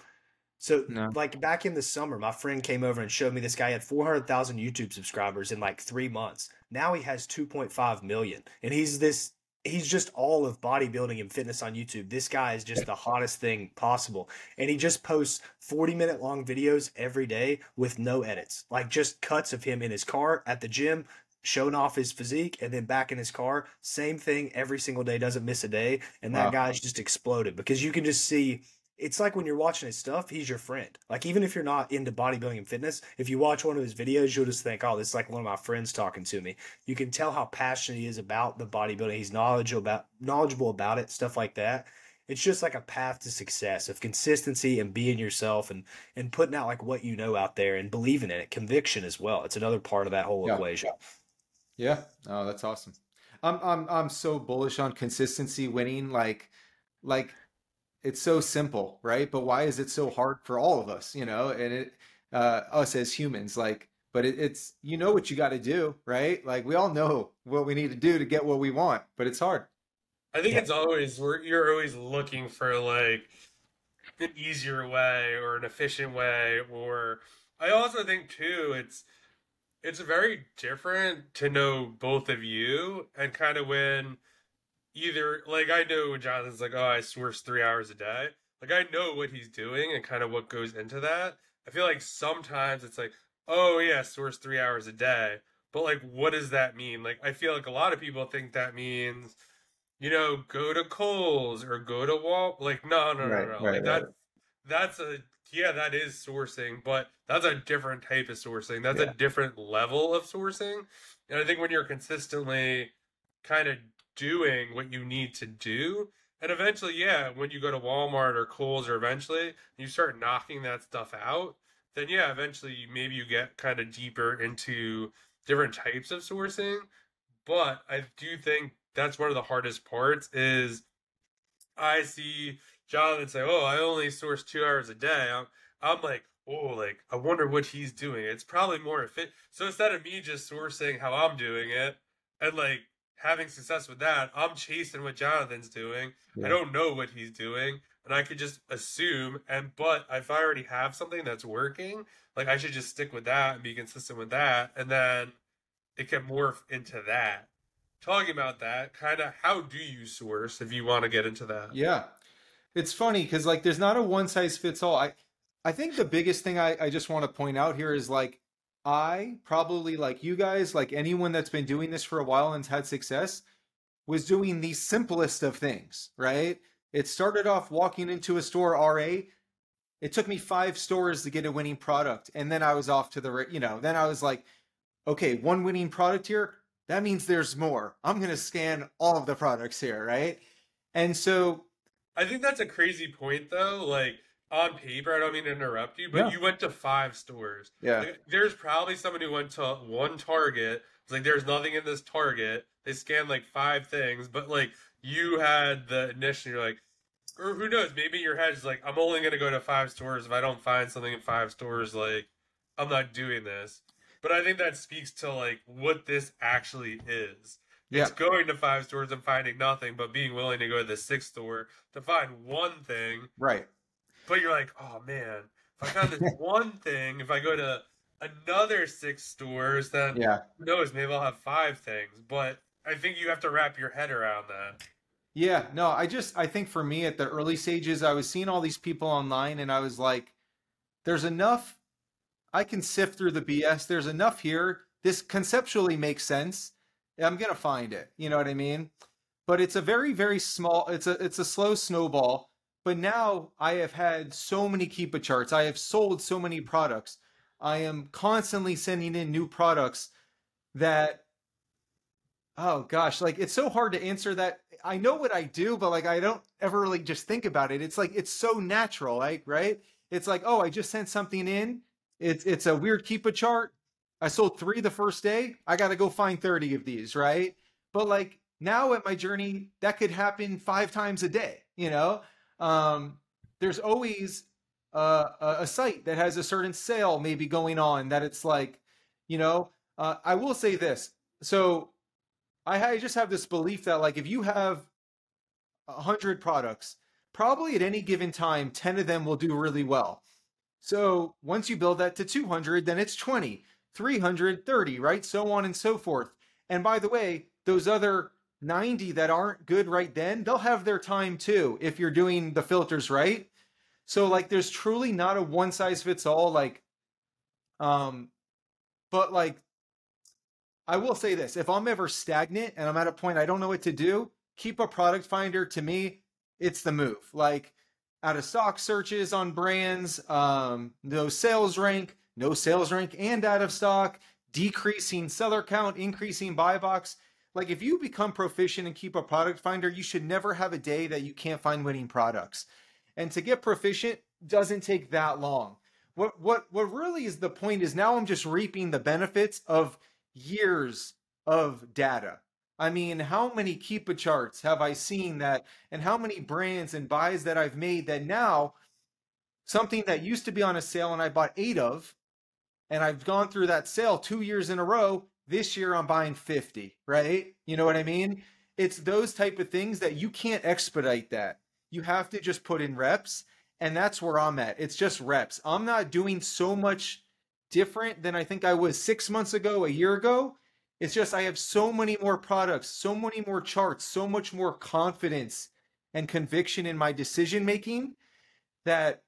So, no. like back in the summer, my friend came over and showed me this guy had 400,000 YouTube subscribers in like three months. Now he has 2.5 million, and he's this. He's just all of bodybuilding and fitness on YouTube. This guy is just the hottest thing possible. And he just posts 40 minute long videos every day with no edits, like just cuts of him in his car at the gym, showing off his physique, and then back in his car, same thing every single day, doesn't miss a day, and that Wow. guy's just exploded because you can just see. It's like when you're watching his stuff, he's your friend. Like even if you're not into bodybuilding and fitness, if you watch one of his videos, you'll just think, "Oh, this is like one of my friends talking to me." You can tell how passionate he is about the bodybuilding. He's knowledgeable about knowledgeable about it, stuff like that it's just like a path to success of consistency and being yourself and and putting out like what you know out there and believing in it conviction as well it's another part of that whole Yeah. equation Yeah. Oh, that's awesome. I'm I'm I'm so bullish on consistency winning. Like like it's so simple, right? But why is it so hard for all of us, you know? And it uh us as humans, like but it, it's you know what you got to do, right? Like we all know what we need to do to get what we want, but it's hard. I think Yeah. it's always we're, you're always looking for like an easier way or an efficient way or I also think too it's it's very different to know both of you and kind of when either like I know Jonathan's like, oh, I source three hours a day. Like I know what he's doing and kind of what goes into that. I feel like sometimes it's like, oh yeah, source three hours a day. But like what does that mean? Like I feel like a lot of people think that means, you know, go to Kohl's or go to Wal like no no no Right, no. right, like right. that that's a yeah, that is sourcing, but that's a different type of sourcing. That's Yeah. a different level of sourcing. And I think when you're consistently kind of doing what you need to do, and eventually, yeah, when you go to Walmart or Kohl's or eventually you start knocking that stuff out, then yeah, eventually maybe you get kind of deeper into different types of sourcing. But I do think that's one of the hardest parts is I see Jonathan say, "Oh, I only source two hours a day." I'm, I'm like, "Oh, like I wonder what he's doing." It's probably more efficient. So instead of me just sourcing how I'm doing it and like having success with that, I'm chasing what Jonathan's doing. I don't know what he's doing, and I could just assume. And but if I already have something that's working, like I should just stick with that and be consistent with that, and then it can morph into that. Talking about that, kind of how do you source if you want to get into that? Yeah. It's funny because like there's not a one size fits all. I I think the biggest thing I, I just want to point out here is like I probably like you guys, like anyone that's been doing this for a while and had success, was doing the simplest of things, right? It started off walking into a store RA. It took me five stores to get a winning product. And then I was off to the, you know, then I was like, okay, one winning product here. That means there's more. I'm going to scan all of the products here, right? And so I think that's a crazy point, though. Like on paper, I don't mean to interrupt you, but Yeah. you went to five stores. Yeah. Like, there's probably someone who went to one Target. It's like there's nothing in this Target. They scanned like five things, but like you had the initiative. You're like, or who knows? Maybe your head's like, I'm only gonna go to five stores. If I don't find something in five stores, like I'm not doing this. But I think that speaks to like what this actually is. Yeah. It's going to five stores and finding nothing, but being willing to go to the sixth store to find one thing. Right. But you're like, oh man, if I found this one thing, if I go to another six stores, then Yeah. who knows? Maybe I'll have five things. But I think you have to wrap your head around that. Yeah. No, I just, I think for me at the early stages, I was seeing all these people online and I was like, there's enough. I can sift through the BS. There's enough here. This conceptually makes sense. I'm going to find it. You know what I mean? But it's a very, very small, it's a, it's a slow snowball. But now I have had so many Keepa charts. I have sold so many products. I am constantly sending in new products that Oh gosh, like it's so hard to answer that. I know what I do, but like I don't ever really just think about it. It's like it's so natural, like right? It's like, oh, I just sent something in. It's it's a weird Keepa chart. I sold three the first day. I got to go find 30 of these, right? But like now at my journey, that could happen five times a day, you know? Um, there's always uh, a, site that has a certain sale maybe going on that it's like, you know, uh, I will say this. So I, I just have this belief that like if you have a hundred products, probably at any given time, 10 of them will do really well. So once you build that to 200, then it's 20, 300, 30, right? So on and so forth. And by the way, those other 90 that aren't good right then, they'll have their time too if you're doing the filters right. So like there's truly not a one size fits all like um but like I will say this: if I'm ever stagnant and I'm at a point I don't know what to do, Keepa product finder. To me, it's the move. Like out of stock searches on brands, um, no sales rank, no sales rank, and out of stock, decreasing seller count, increasing buy box. Like if you become proficient and Keepa product finder, you should never have a day that you can't find winning products. And to get proficient doesn't take that long. What what what really is the point is now I'm just reaping the benefits of years of data. I mean, how many Keepa charts have I seen that, and how many brands and buys that I've made that now something that used to be on a sale and I bought eight of, and I've gone through that sale two years in a row. This year I'm buying 50, right? You know what I mean? It's those type of things that you can't expedite that. You have to just put in reps, and that's where I'm at. It's just reps. I'm not doing so much different than I think I was six months ago, a year ago. It's just I have so many more products, so many more charts, so much more confidence and conviction in my decision making that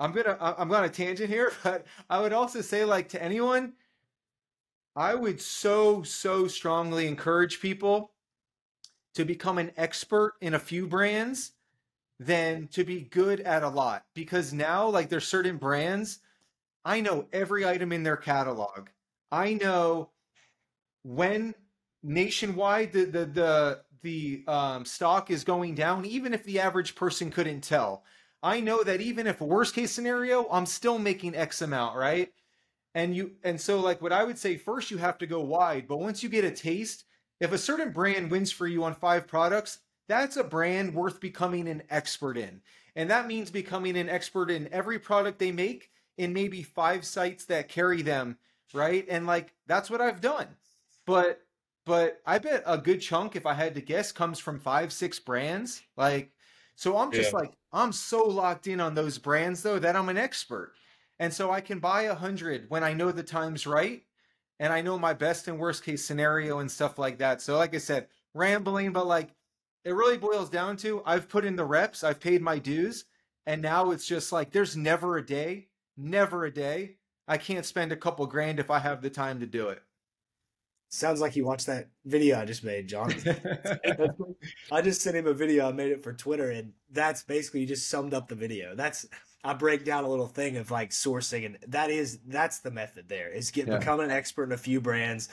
I'm gonna I'm on a tangent here, but I would also say like to anyone, I would so so strongly encourage people to become an expert in a few brands than to be good at a lot because now like there's certain brands I know every item in their catalog. I know when nationwide the the the the um, stock is going down, even if the average person couldn't tell. I know that even if worst case scenario, I'm still making X amount, right? And you and so like what I would say first you have to go wide, but once you get a taste, if a certain brand wins for you on five products, that's a brand worth becoming an expert in. And that means becoming an expert in every product they make in maybe five sites that carry them, right? And like that's what I've done. But but I bet a good chunk, if I had to guess, comes from five, six brands. Like, so I'm just yeah. like, I'm so locked in on those brands though that I'm an expert. And so I can buy a hundred when I know the time's right and I know my best and worst case scenario and stuff like that. So, like I said, rambling, but like it really boils down to I've put in the reps, I've paid my dues, and now it's just like there's never a day, never a day I can't spend a couple grand if I have the time to do it. Sounds like you watched that video I just made, John. I just sent him a video. I made it for Twitter, and that's basically you just summed up the video. That's I break down a little thing of like sourcing, and that is that's the method. There is get yeah. become an expert in a few brands,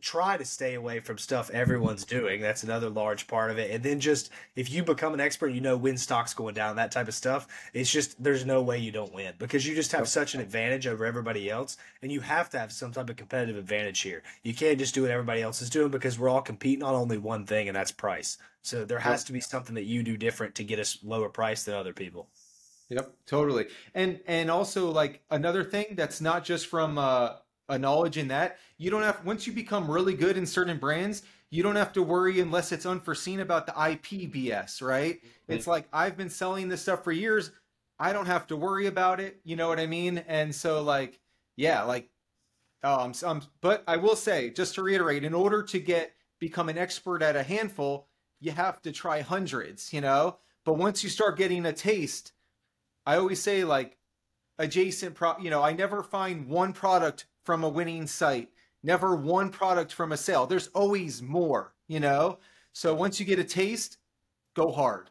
try to stay away from stuff everyone's doing. That's another large part of it. And then just if you become an expert, you know when stocks going down, that type of stuff. It's just there's no way you don't win because you just have such an advantage over everybody else, and you have to have some type of competitive advantage here. You can't just do what everybody else is doing because we're all competing on only one thing, and that's price. So there has to be something that you do different to get us lower price than other people. Yep, totally. And and also like another thing that's not just from uh a knowledge in that, you don't have once you become really good in certain brands, you don't have to worry unless it's unforeseen about the IP BS, right? Mm-hmm. It's like I've been selling this stuff for years. I don't have to worry about it. You know what I mean? And so like, yeah, like, um, um, but I will say, just to reiterate, in order to get become an expert at a handful, you have to try hundreds, you know. But once you start getting a taste, I always say like adjacent pro. You know, I never find one product from a winning site, never one product from a sale. There's always more, you know? So once you get a taste, go hard.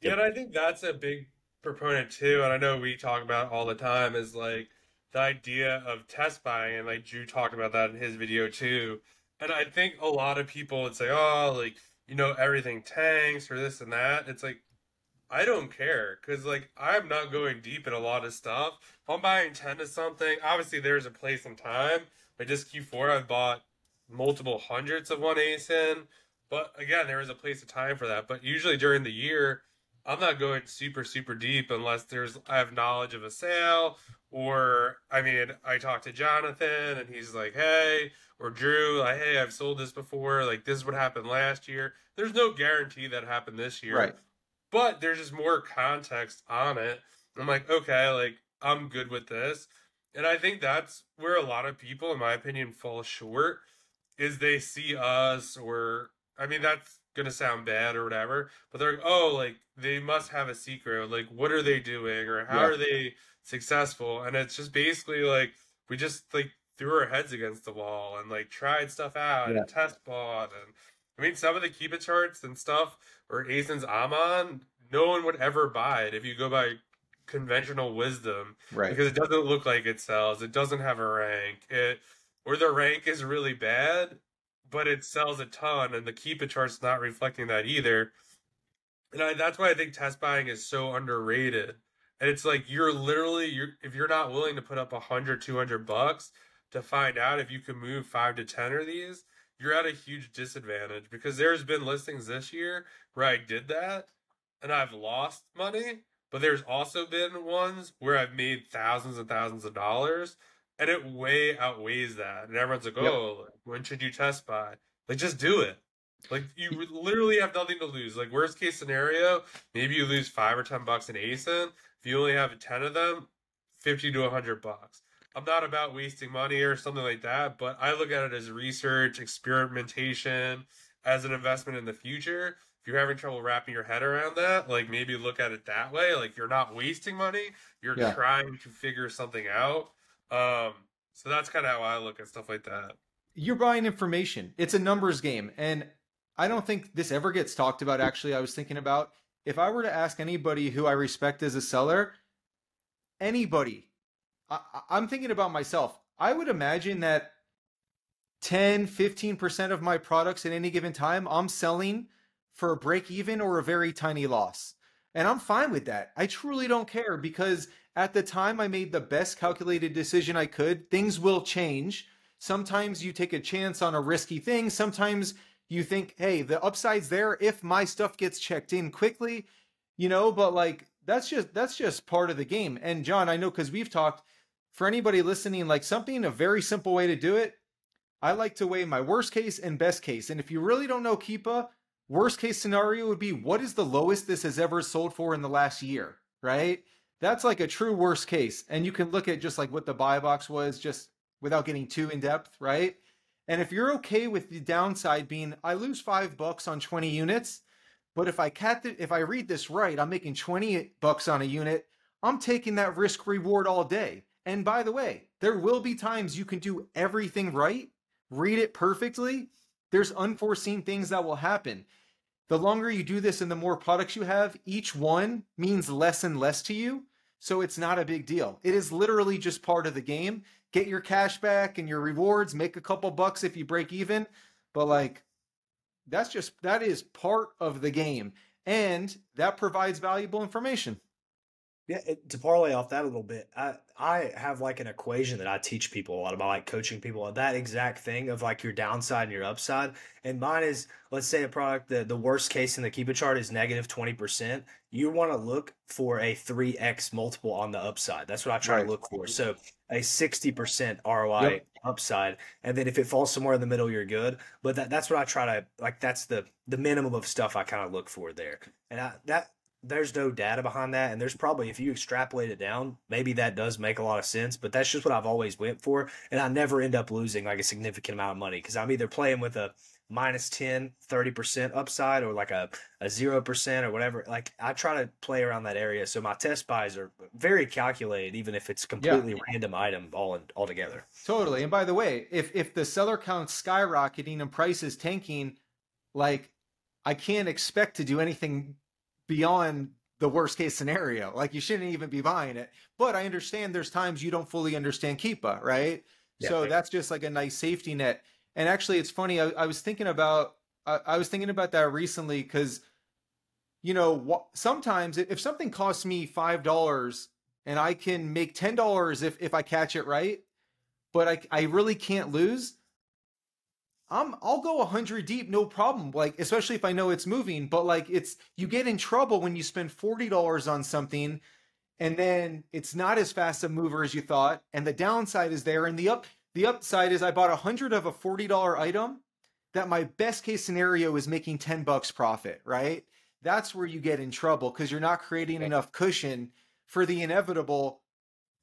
Yeah, and I think that's a big proponent too. And I know we talk about all the time is like the idea of test buying. And like Drew talked about that in his video too. And I think a lot of people would say, oh, like, you know, everything tanks or this and that. It's like, I don't care because like I'm not going deep in a lot of stuff. If I'm buying ten of something, obviously there's a place and time. But just Q4, I've bought multiple hundreds of one ASIN. But again, there is a place and time for that. But usually during the year, I'm not going super super deep unless there's I have knowledge of a sale or I mean I talked to Jonathan and he's like, hey, or Drew, like, hey, I've sold this before. Like this is what happened last year. There's no guarantee that happened this year. Right but there's just more context on it. I'm like, okay, like I'm good with this. And I think that's where a lot of people, in my opinion, fall short is they see us or I mean that's gonna sound bad or whatever, but they're like, oh, like they must have a secret. Like, what are they doing or how yeah. are they successful? And it's just basically like we just like threw our heads against the wall and like tried stuff out yeah. and test bought and I mean some of the Keepa charts and stuff or ASINs Amon, no one would ever buy it if you go by conventional wisdom. Right. Because it doesn't look like it sells. It doesn't have a rank. It or the rank is really bad, but it sells a ton and the Keepa chart's not reflecting that either. And I, that's why I think test buying is so underrated. And it's like you're literally you're if you're not willing to put up 100 200 bucks to find out if you can move 5 to 10 of these, you're at a huge disadvantage because there's been listings this year where I did that and I've lost money, but there's also been ones where I've made thousands and thousands of dollars and it way outweighs that. And everyone's like, "Oh, yep. when should you test buy?" Like just do it. Like you literally have nothing to lose. Like worst case scenario, maybe you lose 5 or 10 bucks in ASIN. If you only have 10 of them, 50 to 100 bucks. I'm not about wasting money or something like that, but I look at it as research, experimentation, as an investment in the future. If you're having trouble wrapping your head around that, like maybe look at it that way. Like you're not wasting money, you're yeah. trying to figure something out. Um, so that's kind of how I look at stuff like that. You're buying information. It's a numbers game. And I don't think this ever gets talked about. Actually, I was thinking about if I were to ask anybody who I respect as a seller, anybody I, am thinking about myself. I would imagine that 10, 15% of my products at any given time, I'm selling for a break even or a very tiny loss. And I'm fine with that. I truly don't care because at the time I made the best calculated decision I could. Things will change. Sometimes you take a chance on a risky thing. Sometimes you think, hey, the upside's there if my stuff gets checked in quickly, you know, but like that's just that's just part of the game. And John, I know because we've talked, for anybody listening, like something, a very simple way to do it, I like to weigh my worst case and best case. And if you really don't know Keepa, worst case scenario would be what is the lowest this has ever sold for in the last year, right? That's like a true worst case. And you can look at just like what the buy box was just without getting too in depth, right? And if you're okay with the downside being I lose 5 bucks on 20 units, but if I cat the, if I read this right, I'm making 20 bucks on a unit, I'm taking that risk reward all day. And by the way, there will be times you can do everything right, read it perfectly. There's unforeseen things that will happen. The longer you do this and the more products you have, each one means less and less to you. So it's not a big deal. It is literally just part of the game. Get your cash back and your rewards, make a couple bucks if you break even. But like, that's just, that is part of the game. And that provides valuable information. Yeah, it, to parlay off that a little bit, I I have like an equation that I teach people a lot about, like coaching people on that exact thing of like your downside and your upside. And mine is, let's say a product that the worst case in the Keepa chart is negative twenty percent. You want to look for a three x multiple on the upside. That's what I try right. to look for. So a sixty percent ROI yep. upside, and then if it falls somewhere in the middle, you're good. But that that's what I try to like. That's the the minimum of stuff I kind of look for there. And I, that there's no data behind that and there's probably if you extrapolate it down maybe that does make a lot of sense but that's just what i've always went for and i never end up losing like a significant amount of money because i'm either playing with a minus 10 30% upside or like a, a 0% or whatever like i try to play around that area so my test buys are very calculated even if it's completely yeah. random item all in, altogether totally and by the way if if the seller count's skyrocketing and prices tanking like i can't expect to do anything beyond the worst case scenario. Like you shouldn't even be buying it. But I understand there's times you don't fully understand Keepa, right? Yeah, so that's just like a nice safety net. And actually, it's funny. I, I was thinking about I, I, was thinking about that recently because you know wh- sometimes if something costs me five dollars and I can make ten dollars if if I catch it right, but I I really can't lose. I'm I'll go 100 deep no problem like especially if I know it's moving but like it's you get in trouble when you spend $40 on something and then it's not as fast a mover as you thought and the downside is there and the up the upside is I bought 100 of a $40 item that my best case scenario is making 10 bucks profit right? That's where you get in trouble cuz you're not creating enough cushion for the inevitable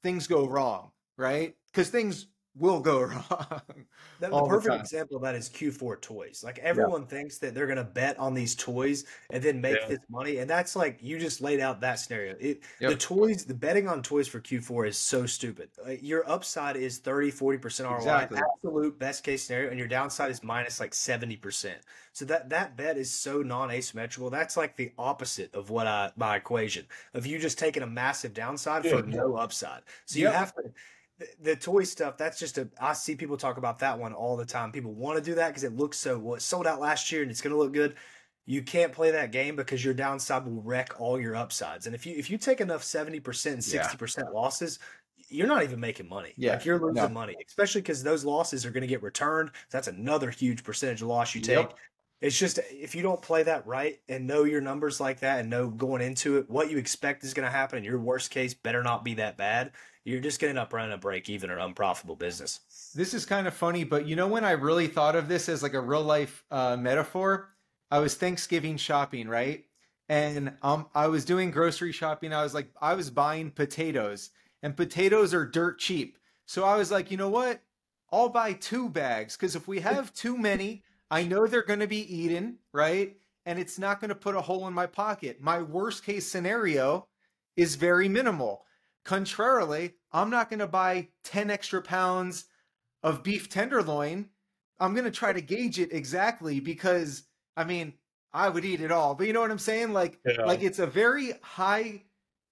things go wrong right? Cuz things will go wrong. The, the perfect the example of that is Q4 toys. Like everyone yeah. thinks that they're going to bet on these toys and then make yeah. this money, and that's like you just laid out that scenario. It, yep. The toys, the betting on toys for Q4 is so stupid. Like, your upside is 30, 40 percent ROI, exactly. absolute best case scenario, and your downside is minus like seventy percent. So that that bet is so non asymmetrical. That's like the opposite of what I my equation of you just taking a massive downside yeah. for no upside. So yep. you have to the, toy stuff that's just a i see people talk about that one all the time. People want to do that because it looks so well it sold out last year and it's going to look good. You can't play that game because your downside will wreck all your upsides. And if you if you take enough 70% and 60% yeah. losses you're not even making money. Yeah. Like you're losing no. money especially because those losses are going to get returned. That's another huge percentage of loss you take. Yep. It's just if you don't play that right and know your numbers like that and know going into it what you expect is going to happen, and your worst case better not be that bad, you're just going to end up running a break even or unprofitable business. This is kind of funny, but you know when I really thought of this as like a real life uh, metaphor, I was Thanksgiving shopping, right? And um, I was doing grocery shopping. I was like, I was buying potatoes, and potatoes are dirt cheap. So I was like, you know what? I'll buy two bags because if we have too many, I know they're going to be eaten, right? And it's not going to put a hole in my pocket. My worst case scenario is very minimal. Contrarily, I'm not going to buy 10 extra pounds of beef tenderloin. I'm going to try to gauge it exactly because I mean, I would eat it all. But you know what I'm saying? Like yeah. like it's a very high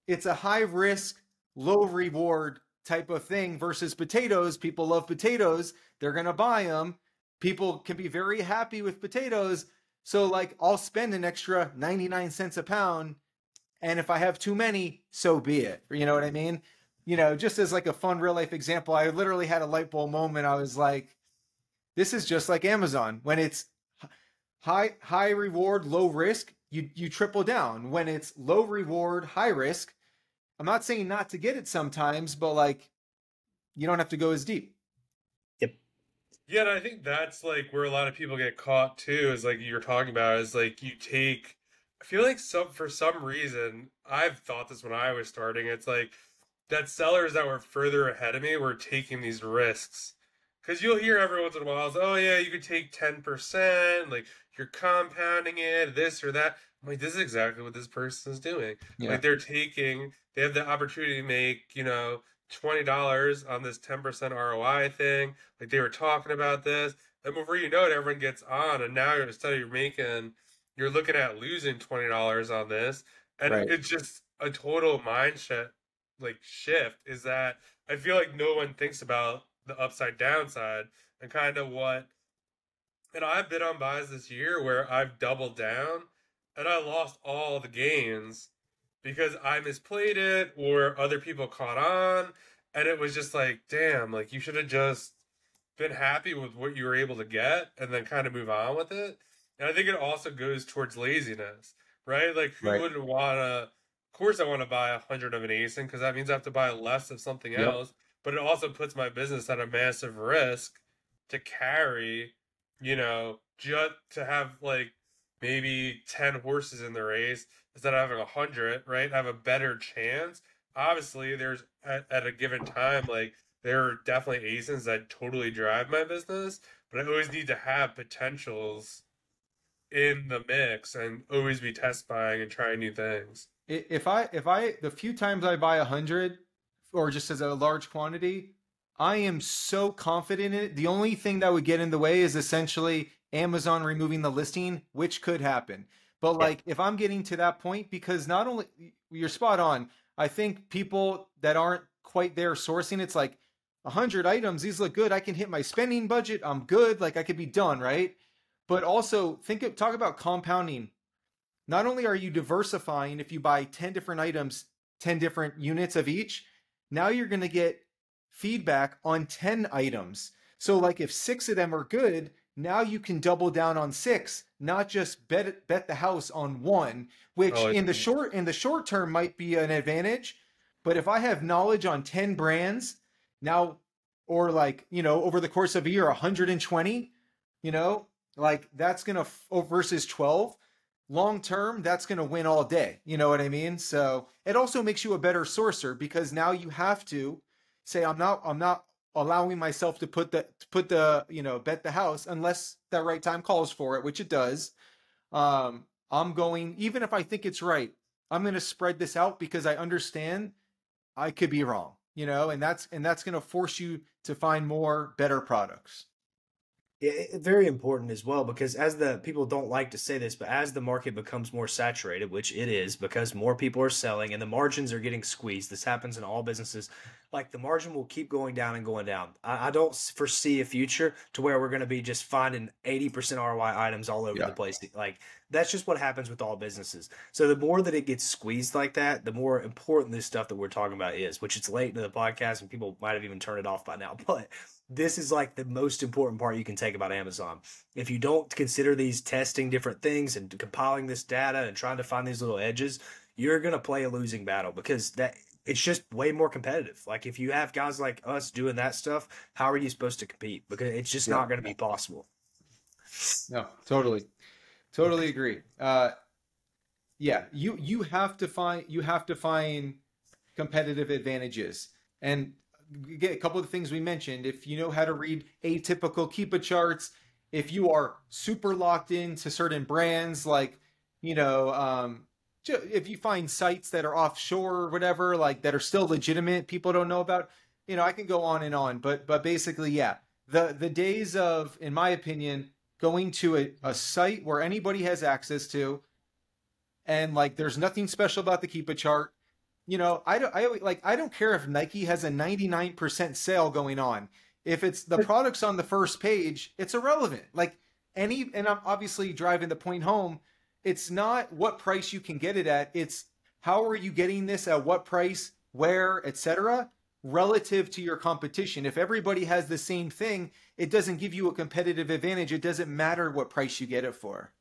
it's a high risk, low reward type of thing versus potatoes. People love potatoes. They're going to buy them people can be very happy with potatoes. So like I'll spend an extra 99 cents a pound and if I have too many, so be it. You know what I mean? You know, just as like a fun real life example, I literally had a light bulb moment. I was like, this is just like Amazon. When it's high high reward, low risk, you you triple down. When it's low reward, high risk, I'm not saying not to get it sometimes, but like you don't have to go as deep. Yep. Yeah, and I think that's like where a lot of people get caught too, is like you're talking about, is like you take I feel like some for some reason, I've thought this when I was starting, it's like that sellers that were further ahead of me were taking these risks. Cause you'll hear every once in a while, oh yeah, you could take ten percent, like you're compounding it, this or that. I'm like, this is exactly what this person is doing. Yeah. Like they're taking, they have the opportunity to make, you know, twenty dollars on this ten percent ROI thing. Like they were talking about this, and before you know it, everyone gets on, and now instead of you're making, you're looking at losing twenty dollars on this, and right. it's just a total mindset like shift. Is that I feel like no one thinks about the upside downside and kind of what. And I've been on buys this year where I've doubled down, and I lost all the gains because I misplayed it or other people caught on. And it was just like, damn, like you should have just been happy with what you were able to get and then kind of move on with it. And I think it also goes towards laziness, right? Like, who right. wouldn't want to? Of course, I want to buy a hundred of an ASIN because that means I have to buy less of something yep. else. But it also puts my business at a massive risk to carry, you know, just to have like maybe 10 horses in the race instead of having a 100, right? I have a better chance. Obviously, there's at, at a given time, like, there are definitely ASINs that totally drive my business, but I always need to have potentials in the mix and always be test buying and trying new things. If I, if I, the few times I buy a hundred or just as a large quantity, I am so confident in it. The only thing that would get in the way is essentially Amazon removing the listing, which could happen. But like if I'm getting to that point, because not only you're spot on, I think people that aren't quite there sourcing, it's like a hundred items, these look good. I can hit my spending budget. I'm good. Like I could be done, right? But also think of, talk about compounding. Not only are you diversifying if you buy 10 different items, 10 different units of each, now you're going to get feedback on 10 items. So like if six of them are good, now you can double down on six, not just bet bet the house on one, which oh, in the short in the short term might be an advantage. But if I have knowledge on 10 brands now, or like, you know, over the course of a year, 120, you know, like that's to, oh, versus 12, long term, that's going to win all day. You know what I mean? So it also makes you a better sorcerer because now you have to say, I'm not, I'm not allowing myself to put the to put the you know bet the house unless that right time calls for it, which it does. Um, I'm going even if I think it's right. I'm going to spread this out because I understand I could be wrong, you know, and that's and that's going to force you to find more better products. Yeah, very important as well because as the people don't like to say this, but as the market becomes more saturated, which it is because more people are selling and the margins are getting squeezed, this happens in all businesses. Like the margin will keep going down and going down. I, I don't foresee a future to where we're going to be just finding 80% ROI items all over yeah. the place. Like that's just what happens with all businesses. So the more that it gets squeezed like that, the more important this stuff that we're talking about is, which it's late into the podcast and people might have even turned it off by now, but this is like the most important part you can take about Amazon. If you don't consider these testing different things and compiling this data and trying to find these little edges, you're going to play a losing battle because that it's just way more competitive. Like if you have guys like us doing that stuff, how are you supposed to compete? Because it's just yeah. not going to be possible. No, totally. Totally agree. Uh yeah, you you have to find you have to find competitive advantages. And a couple of things we mentioned. If you know how to read atypical Keepa charts, if you are super locked into certain brands, like you know, um, if you find sites that are offshore or whatever, like that are still legitimate, people don't know about. You know, I can go on and on, but but basically, yeah, the the days of, in my opinion, going to a, a site where anybody has access to, and like there's nothing special about the Keepa chart you know, I don't, I like, I don't care if Nike has a 99% sale going on. If it's the products on the first page, it's irrelevant. Like any, and I'm obviously driving the point home. It's not what price you can get it at. It's how are you getting this at what price, where, etc. relative to your competition. If everybody has the same thing, it doesn't give you a competitive advantage. It doesn't matter what price you get it for.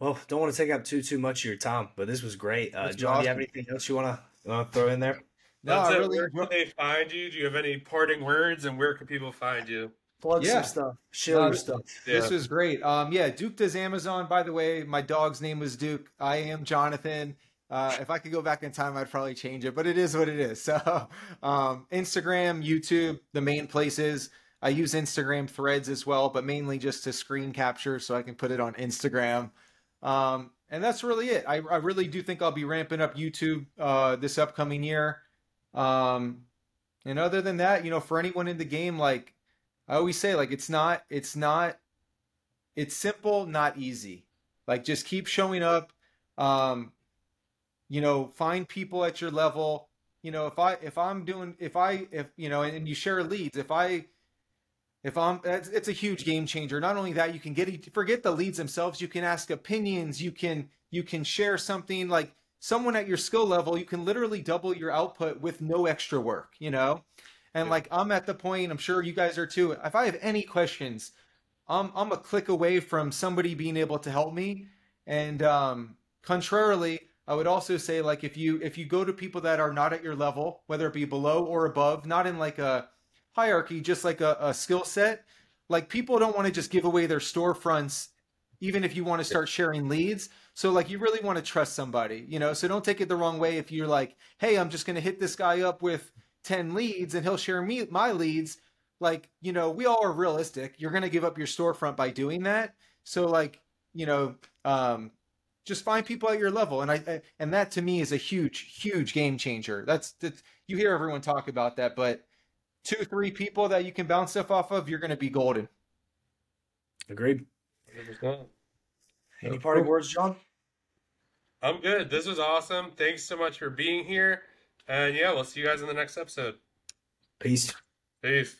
Well, don't want to take up too too much of your time, but this was great. Uh, John, awesome. do you have anything else you want to throw in there? No, really. Where can they find you? Do you have any parting words, and where can people find you? Plug yeah. some stuff. Share uh, stuff. This was great. Um, yeah, Duke does Amazon. By the way, my dog's name was Duke. I am Jonathan. Uh, if I could go back in time, I'd probably change it, but it is what it is. So, um, Instagram, YouTube, the main places. I use Instagram threads as well, but mainly just to screen capture so I can put it on Instagram. Um, and that's really it. I, I really do think I'll be ramping up YouTube uh, this upcoming year. Um, and other than that, you know, for anyone in the game, like I always say, like it's not, it's not, it's simple, not easy. Like just keep showing up. Um, you know, find people at your level. You know, if I if I'm doing if I if you know, and, and you share leads, if I if I'm, it's, it's a huge game changer. Not only that, you can get forget the leads themselves. You can ask opinions. You can you can share something like someone at your skill level. You can literally double your output with no extra work. You know, and like I'm at the point. I'm sure you guys are too. If I have any questions, I'm I'm a click away from somebody being able to help me. And um, contrarily, I would also say like if you if you go to people that are not at your level, whether it be below or above, not in like a hierarchy, just like a, a skill set. Like people don't want to just give away their storefronts, even if you want to start sharing leads. So like you really want to trust somebody, you know. So don't take it the wrong way if you're like, hey, I'm just going to hit this guy up with ten leads and he'll share me my leads. Like you know, we all are realistic. You're going to give up your storefront by doing that. So like you know, um, just find people at your level and I, and that to me is a huge huge game changer that's, that's you hear everyone talk about that but two, three people that you can bounce stuff off of, you're going to be golden. Agreed. 100%. Any parting words, John? I'm good. This was awesome. Thanks so much for being here. And yeah, we'll see you guys in the next episode. Peace. Peace.